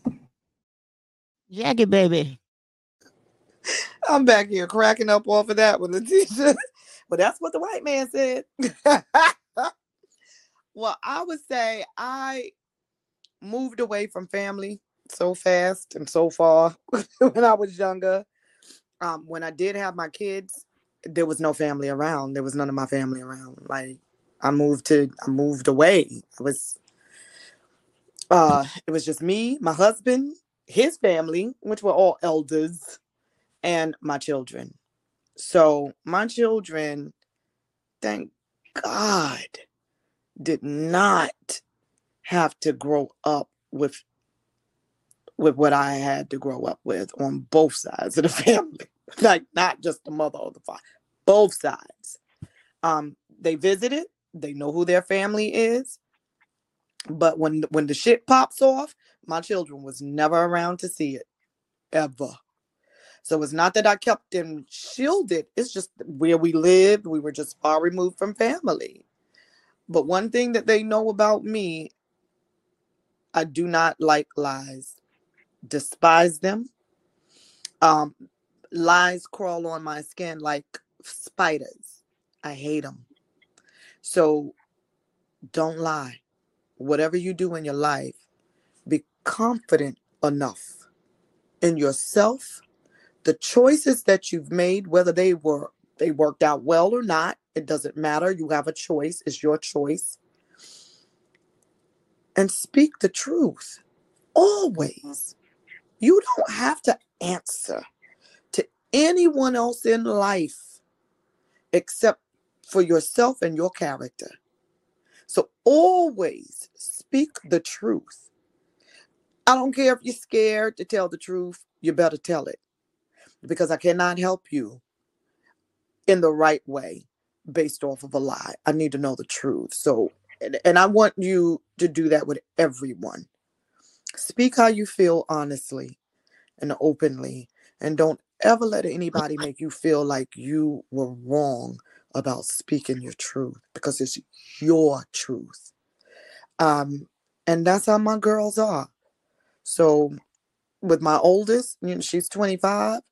Jackie, baby. I'm back here cracking up off of that one, Letitia. but that's what the white man said. well, I would say I moved away from family so fast and so far when I was younger. Um, when I did have my kids, there was no family around. There was none of my family around. Like I moved to, I moved away. I was, uh, it was just me, my husband, his family, which were all elders, and my children. So my children, thank God, did not have to grow up with with what I had to grow up with on both sides of the family, like not just the mother or the father, both sides. Um, they visited, they know who their family is, but when when the shit pops off, my children was never around to see it, ever. So it's not that I kept them shielded, it's just where we lived, we were just far removed from family. But one thing that they know about me, I do not like lies, despise them. Um, lies crawl on my skin like spiders. I hate them. So don't lie. Whatever you do in your life, be confident enough in yourself, the choices that you've made, whether they were they worked out well or not, it doesn't matter. You have a choice, it's your choice. And speak the truth always. You don't have to answer to anyone else in life except for yourself and your character. So always speak the truth. I don't care if you're scared to tell the truth, you better tell it because I cannot help you in the right way based off of a lie. I need to know the truth. So, and, and I want you to do that with everyone. Speak how you feel honestly and openly, and don't ever let anybody make you feel like you were wrong about speaking your truth because it's your truth. Um, and that's how my girls are. So, with my oldest, you know, she's 25.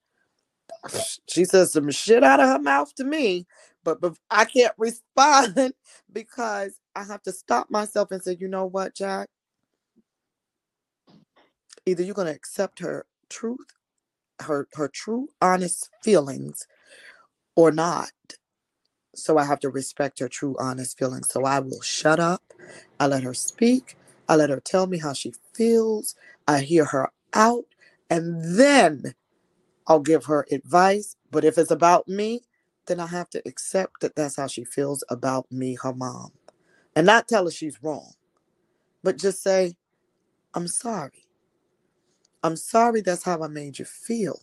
She says some shit out of her mouth to me, but, but I can't respond because I have to stop myself and say, you know what, Jack? Either you're going to accept her truth, her her true, honest feelings, or not. So I have to respect her true, honest feelings. So I will shut up. I let her speak. I let her tell me how she feels. I hear her out, and then I'll give her advice. But if it's about me, then I have to accept that that's how she feels about me, her mom, and not tell her she's wrong, but just say, I'm sorry. I'm sorry that's how I made you feel.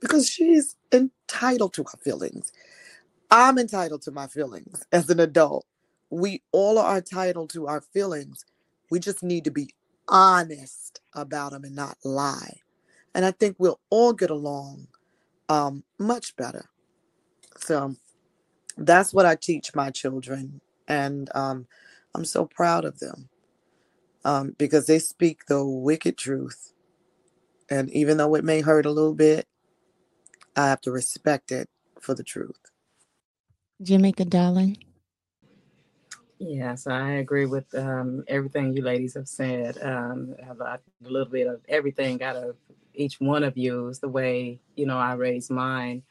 Because she's entitled to her feelings. I'm entitled to my feelings as an adult. We all are entitled to our feelings. We just need to be honest about them and not lie. And I think we'll all get along um, much better. So that's what I teach my children. And um, I'm so proud of them um, because they speak the wicked truth. And even though it may hurt a little bit, I have to respect it for the truth. Jamaica, darling. Yes, I agree with um, everything you ladies have said. Um, I a, a little bit of everything out of each one of you is the way you know I raised mine.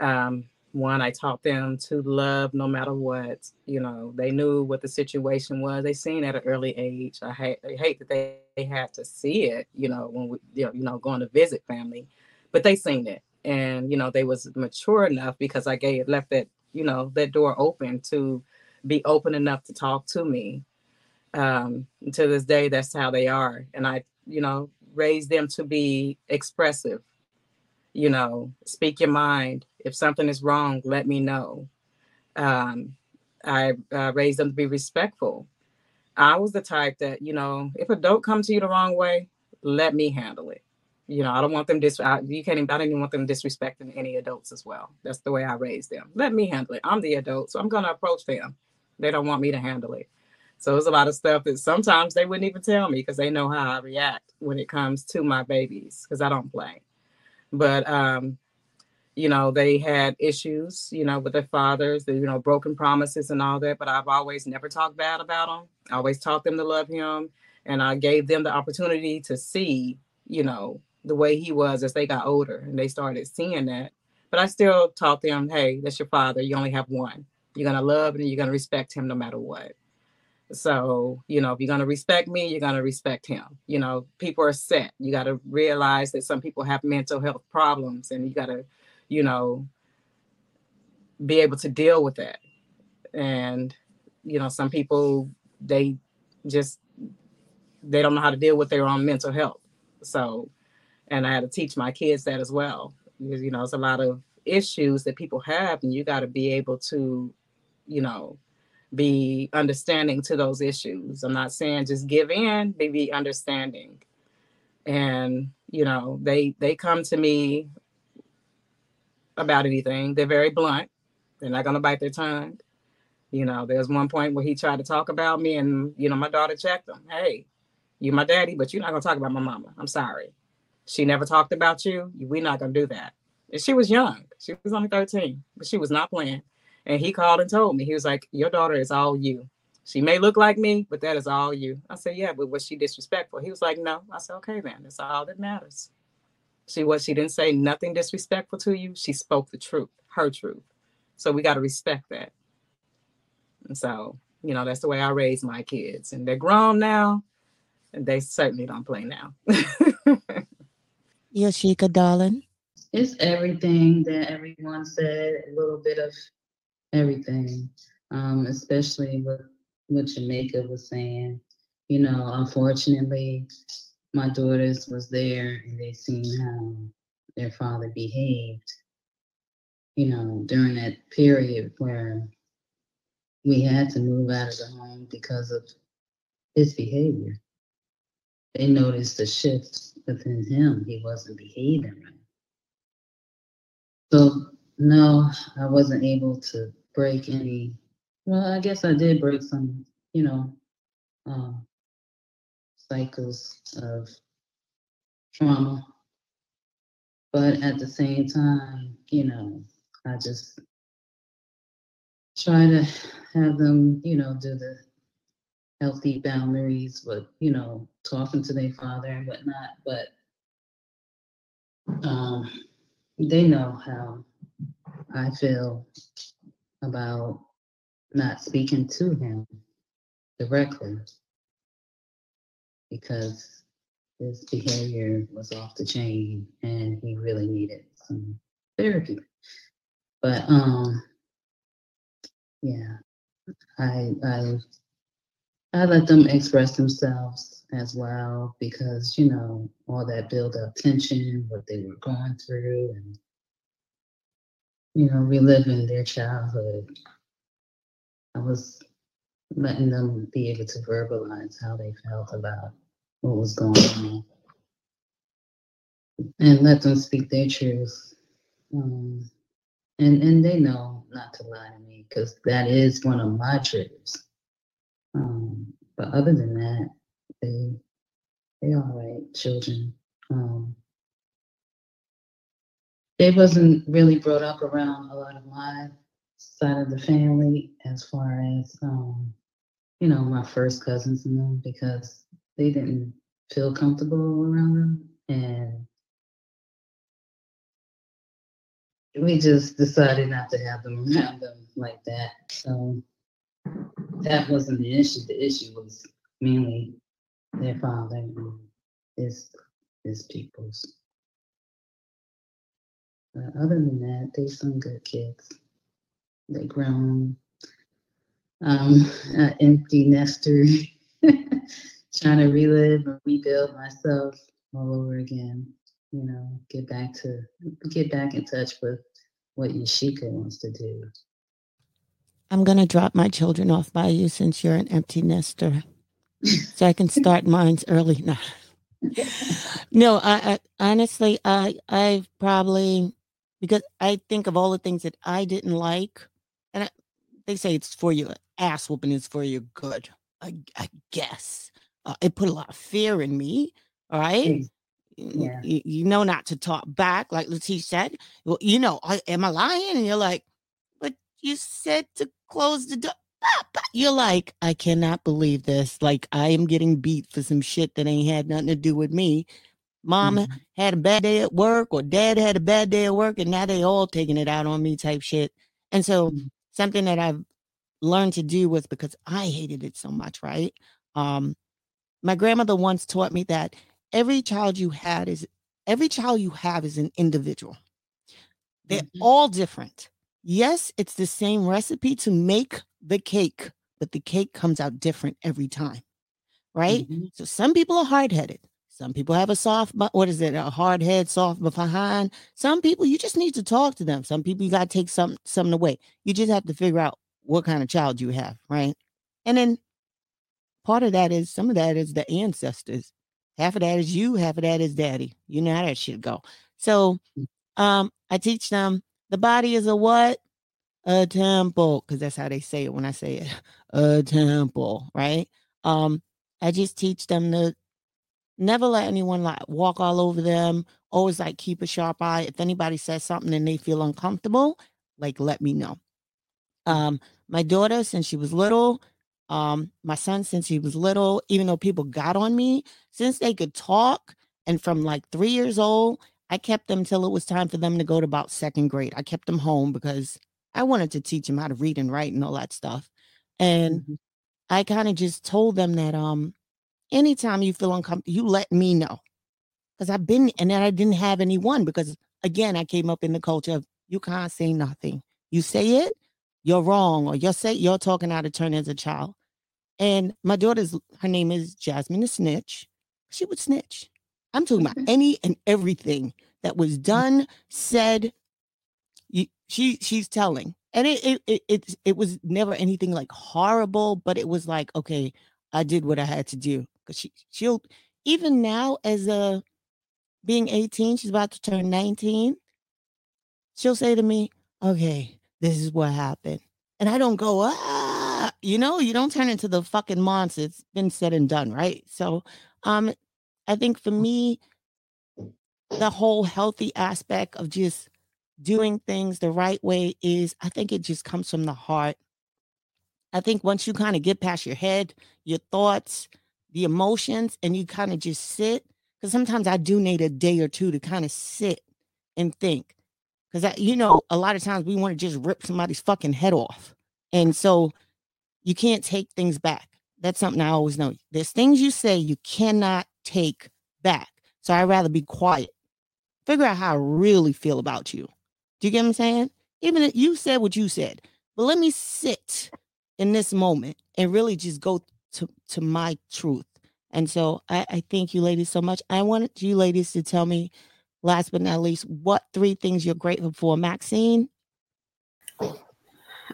Um, one, I taught them to love no matter what. You know, they knew what the situation was. They seen at an early age. I hate, I hate that they, they had to see it. You know, when we, you know, you know, going to visit family, but they seen it, and you know, they was mature enough because I gave left that you know that door open to be open enough to talk to me. Um, to this day, that's how they are, and I, you know, raised them to be expressive. You know, speak your mind. If something is wrong, let me know. Um, I uh, raised them to be respectful. I was the type that, you know, if a dope comes to you the wrong way, let me handle it. You know, I don't want them dis. I, you can't. Even, I don't even want them disrespecting any adults as well. That's the way I raised them. Let me handle it. I'm the adult, so I'm gonna approach them. They don't want me to handle it. So there's a lot of stuff that sometimes they wouldn't even tell me because they know how I react when it comes to my babies because I don't play. But um, you know, they had issues, you know, with their fathers, the, you know, broken promises and all that. But I've always never talked bad about them. I always taught them to love him, and I gave them the opportunity to see, you know, the way he was as they got older and they started seeing that. But I still taught them, hey, that's your father. You only have one. You're gonna love and you're gonna respect him no matter what. So, you know, if you're going to respect me, you're going to respect him. You know, people are set. You got to realize that some people have mental health problems and you got to, you know, be able to deal with that. And, you know, some people, they just, they don't know how to deal with their own mental health. So, and I had to teach my kids that as well. You know, it's a lot of issues that people have and you got to be able to, you know, be understanding to those issues. I'm not saying just give in, be understanding. And you know, they they come to me about anything. They're very blunt. They're not gonna bite their tongue. You know, there's one point where he tried to talk about me, and you know, my daughter checked him. Hey, you're my daddy, but you're not gonna talk about my mama. I'm sorry. She never talked about you. We're not gonna do that. And she was young. She was only 13, but she was not playing. And he called and told me, he was like, Your daughter is all you. She may look like me, but that is all you. I said, Yeah, but was she disrespectful? He was like, No. I said, Okay, then. That's all that matters. She was, she didn't say nothing disrespectful to you. She spoke the truth, her truth. So we got to respect that. And so, you know, that's the way I raise my kids. And they're grown now, and they certainly don't play now. Yoshika, darling. It's everything that everyone said, a little bit of everything, um, especially what, what Jamaica was saying. You know, unfortunately, my daughters was there and they seen how their father behaved, you know, during that period where we had to move out of the home because of his behavior. They noticed the shift within him. He wasn't behaving right. So no, I wasn't able to break any. Well, I guess I did break some, you know, um, cycles of trauma. But at the same time, you know, I just try to have them, you know, do the healthy boundaries with, you know, talking to their father and whatnot. But um, they know how I feel about not speaking to him directly because his behavior was off the chain and he really needed some therapy. But um yeah, I I I let them express themselves as well because you know all that build up tension, what they were going through, and you know reliving their childhood. I was letting them be able to verbalize how they felt about what was going on and let them speak their truth. Um, and and they know not to lie to me because that is one of my triggers. Um, but other than that, they they all right children. Um, they wasn't really brought up around a lot of my side of the family as far as um, you know my first cousins and them because they didn't feel comfortable around them and we just decided not to have them around them like that. So that wasn't the issue. The issue was mainly their father and his his peoples. But other than that, they some good kids. They grown. Um, an empty nester, trying to relive and rebuild myself all over again you know, get back to get back in touch with what Yashika wants to do. I'm gonna drop my children off by you since you're an empty nester, so I can start mines early. No, no. I, I honestly, I I probably because I think of all the things that I didn't like, and I, they say it's for you. Ass whooping is for your good. I, I guess uh, it put a lot of fear in me. All right. Yeah. You, you know not to talk back, like Latish said. Well, you know, I, am I lying? And you're like, but you said to close the door. You're like, I cannot believe this. Like, I am getting beat for some shit that ain't had nothing to do with me. Mama Mhm. had a bad day at work, or dad had a bad day at work, and now they all taking it out on me type shit. And so, something that I've learned to do was because I hated it so much, right? Um, my grandmother once taught me that every child you had is every child you have is an individual. They're mm-hmm. all different. Yes, it's the same recipe to make the cake, but the cake comes out different every time. Right? Mm-hmm. So some people are hard-headed. Some people have a soft, what is it? A hard head, soft behind. Some people you just need to talk to them. Some people you got to take some something away. You just have to figure out what kind of child you have, right? And then part of that is some of that is the ancestors. Half of that is you, half of that is daddy. You know how that should go. So um I teach them The body is a what? A temple, because that's how they say it when I say it. A temple, right? Um, I just teach them to never let anyone like walk all over them. Always like keep a sharp eye. If anybody says something and they feel uncomfortable, like let me know. Um, my daughter, since she was little, um, my son, since he was little, even though people got on me, since they could talk, and from like three years old, I kept them till it was time for them to go to about second grade. I kept them home because I wanted to teach them how to read and write and all that stuff. And mm-hmm. I kind of just told them that um anytime you feel uncomfortable, you let me know. Because I've been and then I didn't have anyone because again, I came up in the culture of you can't say nothing. You say it, you're wrong, or you're say you're talking out of turn as a child. And my daughter's her name is Jasmine the Snitch. She would snitch. I'm talking about any and everything that was mm. done, said. You, she she's telling, and it it it it, it was never anything like horrible, but it was like okay, I did what I had to do because she she'll even now as a being 18, she's about to turn 19. She'll say to me, "Okay, this is what happened," and I don't go ah, you know, you don't turn into the fucking monster. It's been said and done, right? So, um, I think for me, the whole healthy aspect of just doing things the right way is, I think it just comes from the heart. I think once you kind of get past your head, your thoughts, the emotions, and you kind of just sit, because sometimes I do need a day or two to kind of sit and think. Because, you know, oh. a lot of times we want to just rip somebody's fucking head off. And so you can't take things back. That's something I always know. There's things you say you cannot take back. So I'd rather be quiet. Figure out how I really feel about you. Do you get what I'm saying? Even if you said what you said, but let me sit in this moment and really just go to, to my truth. And so I, I thank you ladies so much. I wanted you ladies to tell me, last but not least, what three things you're grateful for. Maxine?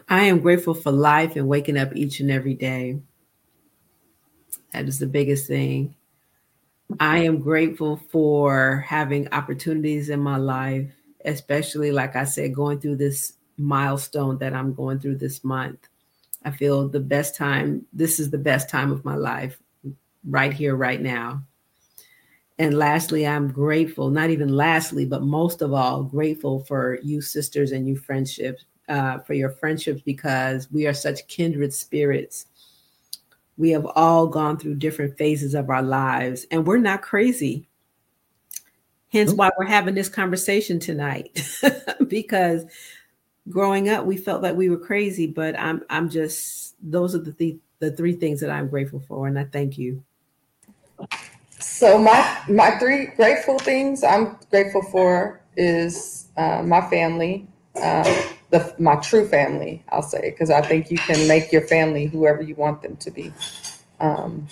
I am grateful for life and waking up each and every day. That is the biggest thing. I am grateful for having opportunities in my life, especially, like I said, going through this milestone that I'm going through this month. I feel the best time, this is the best time of my life, right here, right now. And lastly, I'm grateful, not even lastly, but most of all, grateful for you sisters and you friendships, uh, for your friendships because we are such kindred spirits we have all gone through different phases of our lives and we're not crazy. Hence why we're having this conversation tonight because growing up we felt that we were crazy, but I'm I'm just those are the th- the three things that I'm grateful for and I thank you. So my my three grateful things I'm grateful for is uh, my family, uh, the my true family, I'll say, because I think you can make your family whoever you want them to be. Um,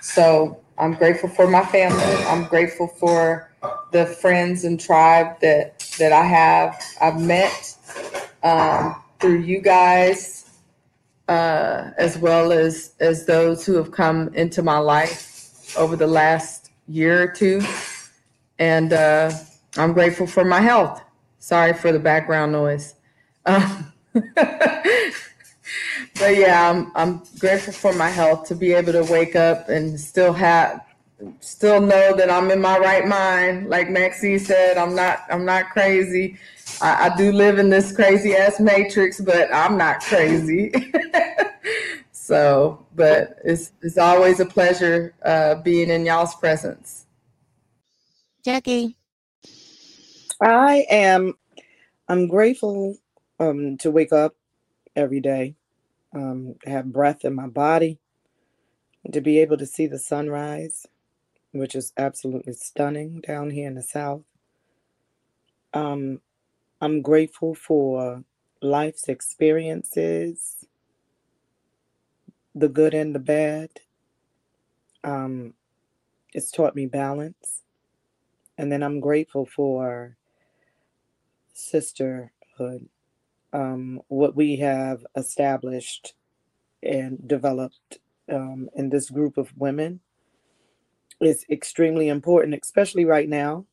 so I'm grateful for my family. I'm grateful for the friends and tribe that that I have. I've met um, through you guys, uh, as well as as those who have come into my life over the last year or two, and uh, I'm grateful for my health. Sorry for the background noise. Um, but yeah, I'm I'm grateful for my health to be able to wake up and still have still know that I'm in my right mind. Like Maxie said, I'm not I'm not crazy. I, I do live in this crazy ass matrix, but I'm not crazy. so, but it's it's always a pleasure uh, being in y'all's presence. Jackie, I am. I'm grateful um, to wake up every day, um, have breath in my body, to be able to see the sunrise, which is absolutely stunning down here in the South. Um, I'm grateful for life's experiences, the good and the bad. Um, it's taught me balance. And then I'm grateful for sisterhood um, what we have established and developed um, in this group of women is extremely important, especially right now.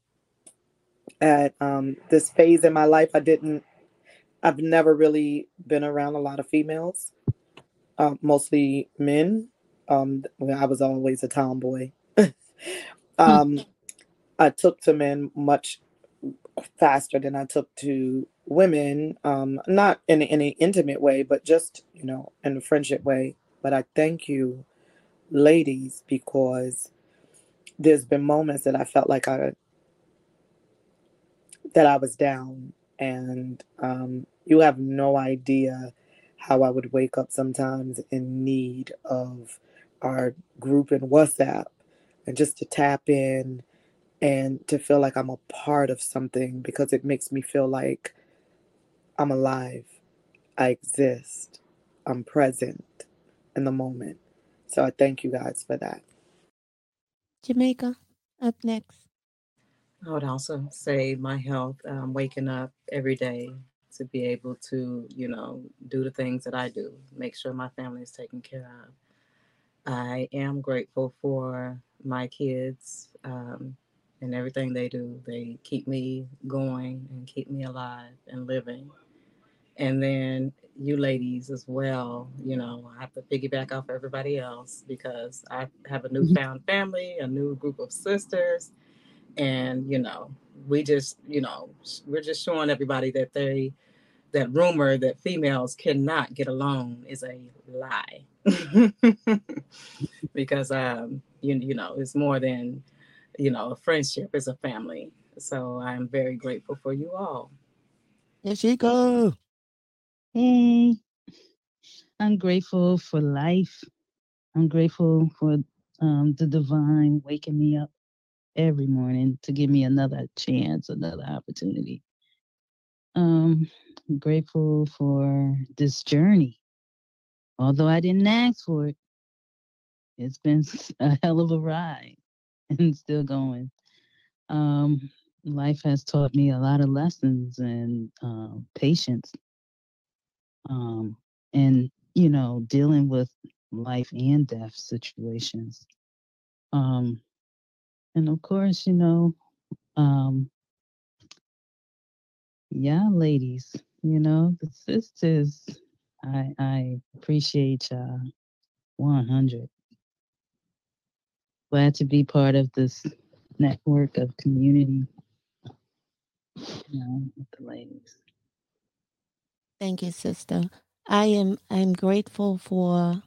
At um, this phase in my life, I didn't I've never really been around a lot of females, uh, mostly men. Um, I was always a tomboy. um, I took to men much faster than I took to women, um, not in any intimate way, but just, you know, in a friendship way. But I thank you, ladies, because there's been moments that I felt like I that I was down and um, you have no idea how I would wake up sometimes in need of our group in WhatsApp and just to tap in and to feel like I'm a part of something because it makes me feel like I'm alive. I exist. I'm present in the moment. So I thank you guys for that. Jamaica, up next. I would also say my health, um, waking up every day to be able to, you know, do the things that I do, make sure my family is taken care of. I am grateful for my kids um, and everything they do. They keep me going and keep me alive and living. And then you ladies as well, you know, I have to piggyback off everybody else because I have a newfound family, a new group of sisters, and you know, we just, you know, we're just showing everybody that they that rumor that females cannot get along is a lie. because um you you know, it's more than you know, a friendship is a family. So I'm very grateful for you all. There she go. Hey, I'm grateful for life. I'm grateful for um, the divine waking me up every morning to give me another chance, another opportunity. Um, Grateful for this journey. Although I didn't ask for it, it's been a hell of a ride and still going. Um, life has taught me a lot of lessons and uh, patience. Um, and you know, dealing with life and death situations. Um, and of course, you know, um, yeah, ladies, you know, the sisters, I I appreciate y'all 100. Glad to be part of this network of community, you know, with the ladies. Thank you, sister. I am I'm grateful for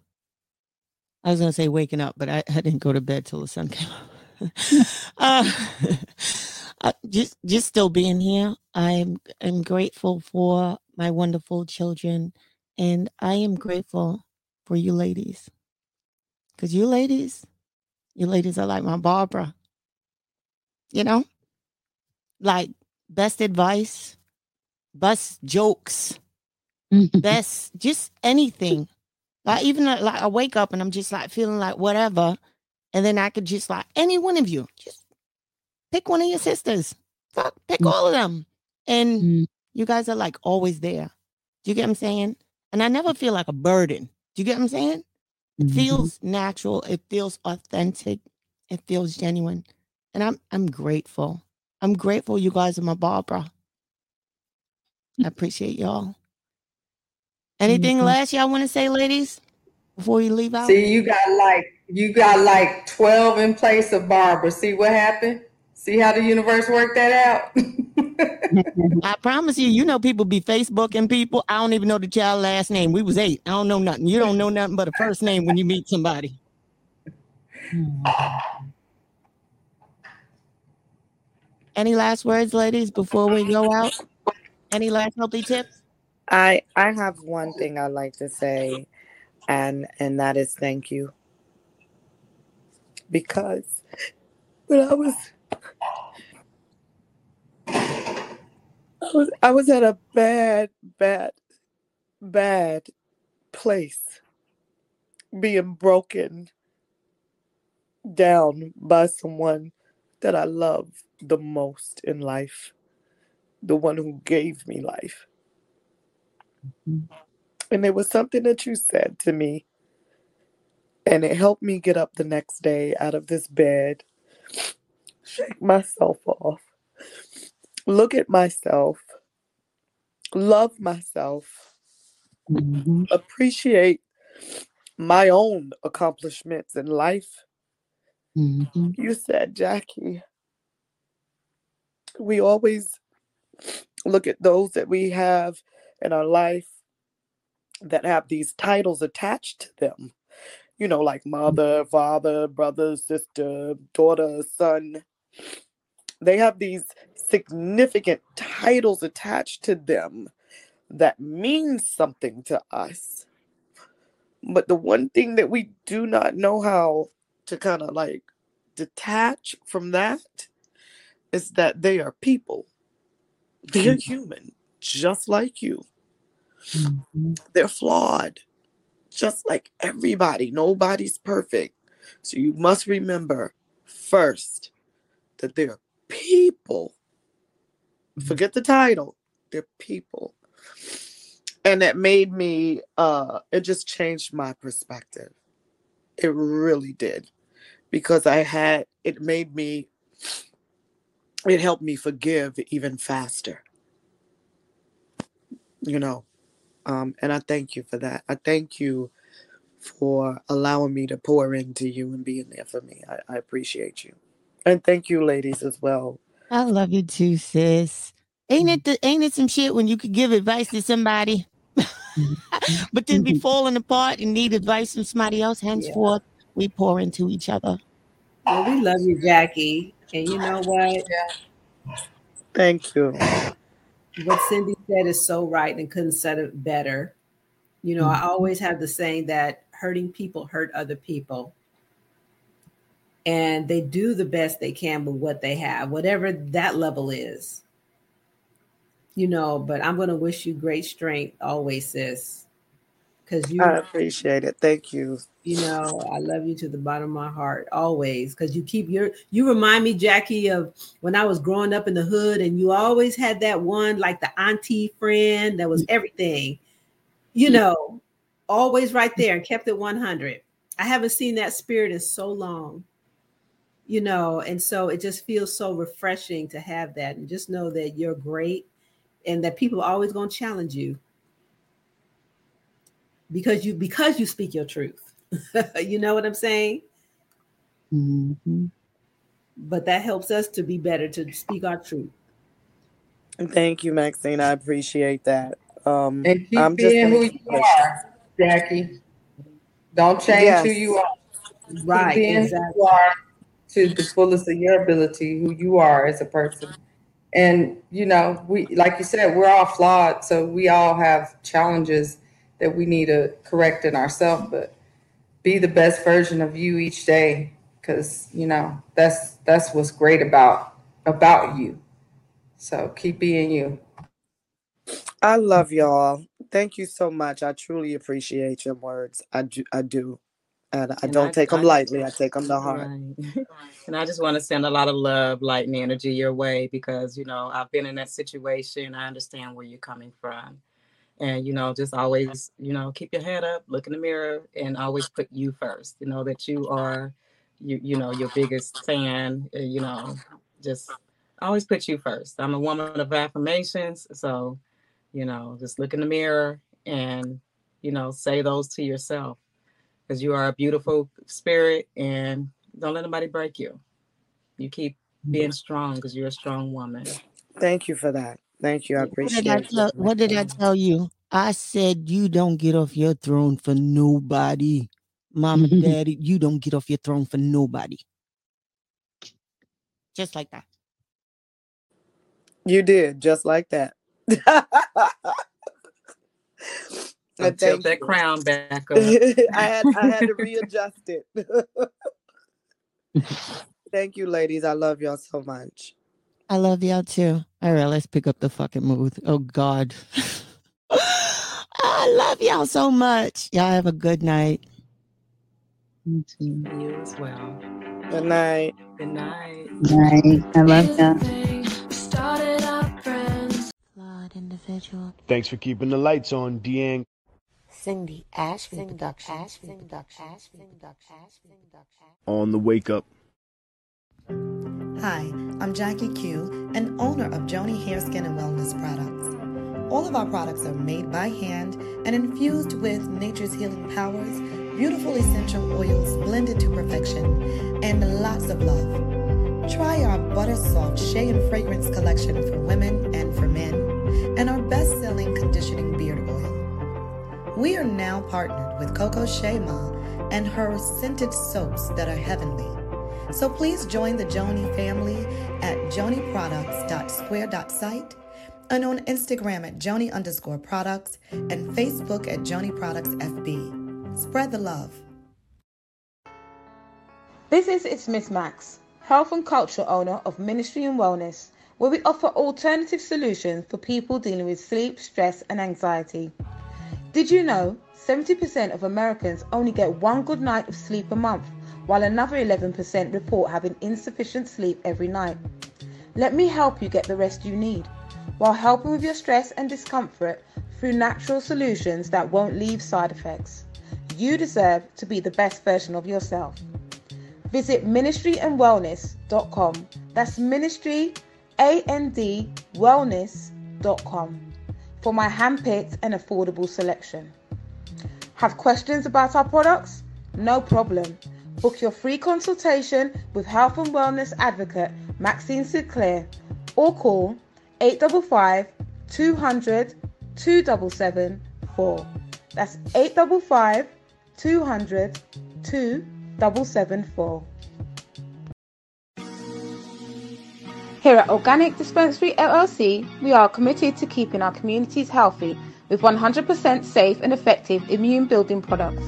I was gonna say waking up, but I, I didn't go to bed till the sun came up. uh, uh, just just still being here. I'm I'm grateful for my wonderful children, and I am grateful for you ladies. Cause you ladies, you ladies are like my Barbara. You know, like best advice, best jokes, best just anything. Like even like I wake up and I'm just like feeling like whatever, and then I could just like any one of you, just pick one of your sisters, fuck, pick all of them, and you guys are like always there. Do you get what I'm saying? And I never feel like a burden. Do you get what I'm saying? It feels natural. It feels authentic. It feels genuine, and I'm I'm grateful. I'm grateful you guys are my Barbara. I appreciate y'all. Anything Mhm. last y'all want to say, ladies, before you leave out? See, you got like you got like 12 in place of Barbara. See what happened? See how the universe worked that out? I promise you, you know people be Facebooking people. I don't even know the child last name. We was eight. I don't know nothing. You don't know nothing but a first name when you meet somebody. Hmm. Any last words, ladies, before we go out? Any last healthy tips? I I have one thing I'd like to say, and and that is thank you. Because when I was I was I was at a bad, bad, bad place, being broken down by someone that I love the most in life, the one who gave me life. Mm-hmm. And there was something that you said to me, and it helped me get up the next day out of this bed, shake myself off, look at myself, love myself, Mm-hmm. appreciate my own accomplishments in life. Mm-hmm. You said, Jackie, we always look at those that we have in our life that have these titles attached to them. You know, like mother, father, brother, sister, daughter, son. They have these significant titles attached to them that mean something to us. But the one thing that we do not know how to kind of like detach from that is that they are people. They're human, just like you. Mm-hmm. They're flawed, just like everybody. Nobody's perfect. So you must remember first that they're people. Forget the title, they're people. And that made me, uh, it just changed my perspective. It really did. Because I had, it made me, it helped me forgive even faster. You know, um, and I thank you for that. I thank you for allowing me to pour into you and being there for me. I, I appreciate you. And thank you, ladies, as well. I love you too, sis. Ain't it mm-hmm. the, ain't it some shit when you could give advice to somebody, but then be mm-hmm. falling apart and need advice from somebody else? Henceforth, we pour into each other. Well, we love you, Jackie. And you know what? Thank you. What Cindy said is so right and couldn't said it better. You know, I mm-hmm. always have the saying that hurting people hurt other people. And they do the best they can with what they have, whatever that level is. You know, but I'm going to wish you great strength always, sis. Because you I appreciate it. Thank you. you know i love you to the bottom of my heart always because you keep your you remind me jackie of when i was growing up in the hood and you always had that one like the auntie friend that was everything you mm. know always right there and kept it 100 i haven't seen that spirit in so long you know and so it just feels so refreshing to have that and just know that you're great and that people are always going to challenge you because you because you speak your truth you know what i'm saying Mm-hmm. but that helps us to be better to speak our truth Thank you, Maxine. I appreciate that. Um, And keep I'm being gonna who you pushing. are, Jackie. Don't change who you are. Right, Keep being who exactly. you are to the fullest of your ability, who you are as a person. And you know, we like you said, we're all flawed, so we all have challenges that we need to correct in ourselves. But be the best version of you each day, because you know that's that's what's great about about you. So keep being you. I love y'all. Thank you so much. I truly appreciate your words. I do. I do. And I And don't I- take them I- lightly. I take them to heart. Right. and I just want to send a lot of love, light, and energy your way because, you know, I've been in that situation. I understand where you're coming from. And, you know, just always, you know, keep your head up, look in the mirror, and always put you first. You know, that you are, you, you know, your biggest fan, uh, you know, just always put you first. I'm a woman of affirmations. So, you know, just look in the mirror and, you know, say those to yourself because you are a beautiful spirit and don't let anybody break you. You keep mm-hmm. being strong because you're a strong woman. Thank you for that. Thank you. I What did I appreciate tell? it. What did I mm-hmm. tell you? I said you don't get off your throne for nobody, mama, daddy. You don't get off your throne for nobody. Just like that. You did just like that. So tilt that you. crown back up. I had I had to readjust it. Thank you, ladies. I love y'all so much. I love y'all too. All right, let's pick up the fucking mood. Oh God. I love y'all so much. Y'all have a good night. You too. You as well. Good night. Good night. Night. I love y'all. Flawed individual. Thanks for keeping the lights on, Deang. Cindy Ashby Productions. On the wake up. Hi, I'm Jackie Q, and owner of Joni Hair, Skin, and Wellness Products. All of our products are made by hand and infused with nature's healing powers, beautiful essential oils blended to perfection, and lots of love. Try our Butter Soft Shea and Fragrance collection for women and for men, and our best We are now partnered with Coco Shema and her scented soaps that are heavenly. So please join the Joni family at joniproducts.square.site and on Instagram at Joni underscore products and Facebook at Joni Products FB. Spread the love. This is It's Miss Max, health and culture owner of Ministry and Wellness, where we offer alternative solutions for people dealing with sleep, stress, and anxiety. Did you know 70% of Americans only get one good night of sleep a month, while another 11% report having insufficient sleep every night? Let me help you get the rest you need while helping with your stress and discomfort through natural solutions that won't leave side effects. You deserve to be the best version of yourself. Visit ministryandwellness.com. That's ministry, A-N-D, wellness.com for my handpicked and affordable selection. Have questions about our products? No problem. Book your free consultation with health and wellness advocate Maxine Sinclair or call 855 200 2774. That's 855 200 2774. Here at Organic Dispensary LLC, we are committed to keeping our communities healthy with 100% safe and effective immune building products.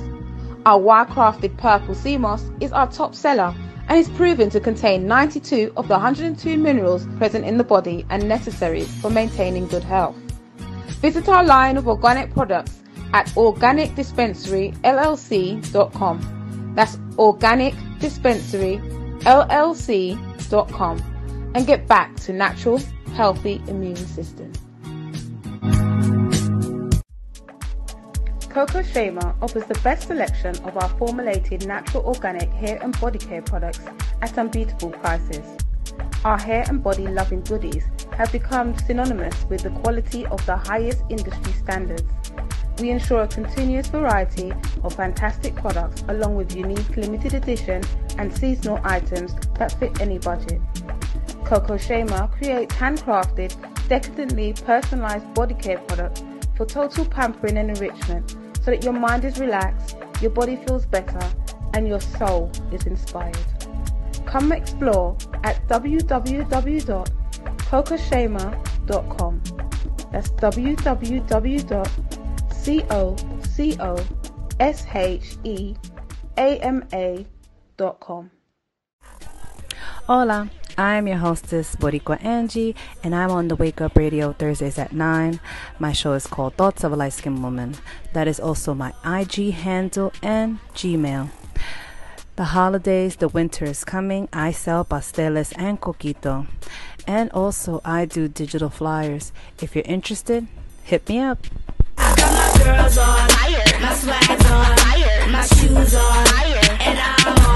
Our wild-crafted purple sea moss is our top seller and is proven to contain 92 of the 102 minerals present in the body and necessary for maintaining good health. Visit our line of organic products at organicdispensary.llc.com. That's organicdispensary.llc.com and get back to natural, healthy immune system. Coco Shema offers the best selection of our formulated natural organic hair and body care products at unbeatable prices. Our hair and body loving goodies have become synonymous with the quality of the highest industry standards. We ensure a continuous variety of fantastic products along with unique limited edition and seasonal items that fit any budget. Coco Shema creates handcrafted, decadently personalized body care products for total pampering and enrichment so that your mind is relaxed, your body feels better, and your soul is inspired. Come explore at www.cocoshema.com. That's www.cocoshema.com. Hola. I'm your hostess, Boricua Angie, and I'm on the Wake Up Radio Thursdays at 9. My show is called Thoughts of a Light Skinned Woman. That is also my IG handle and Gmail. The holidays, the winter is coming. I sell pasteles and coquito. And also, I do digital flyers. If you're interested, hit me up. girls on fire, my swag's on fire, my shoes on fire, and I'm on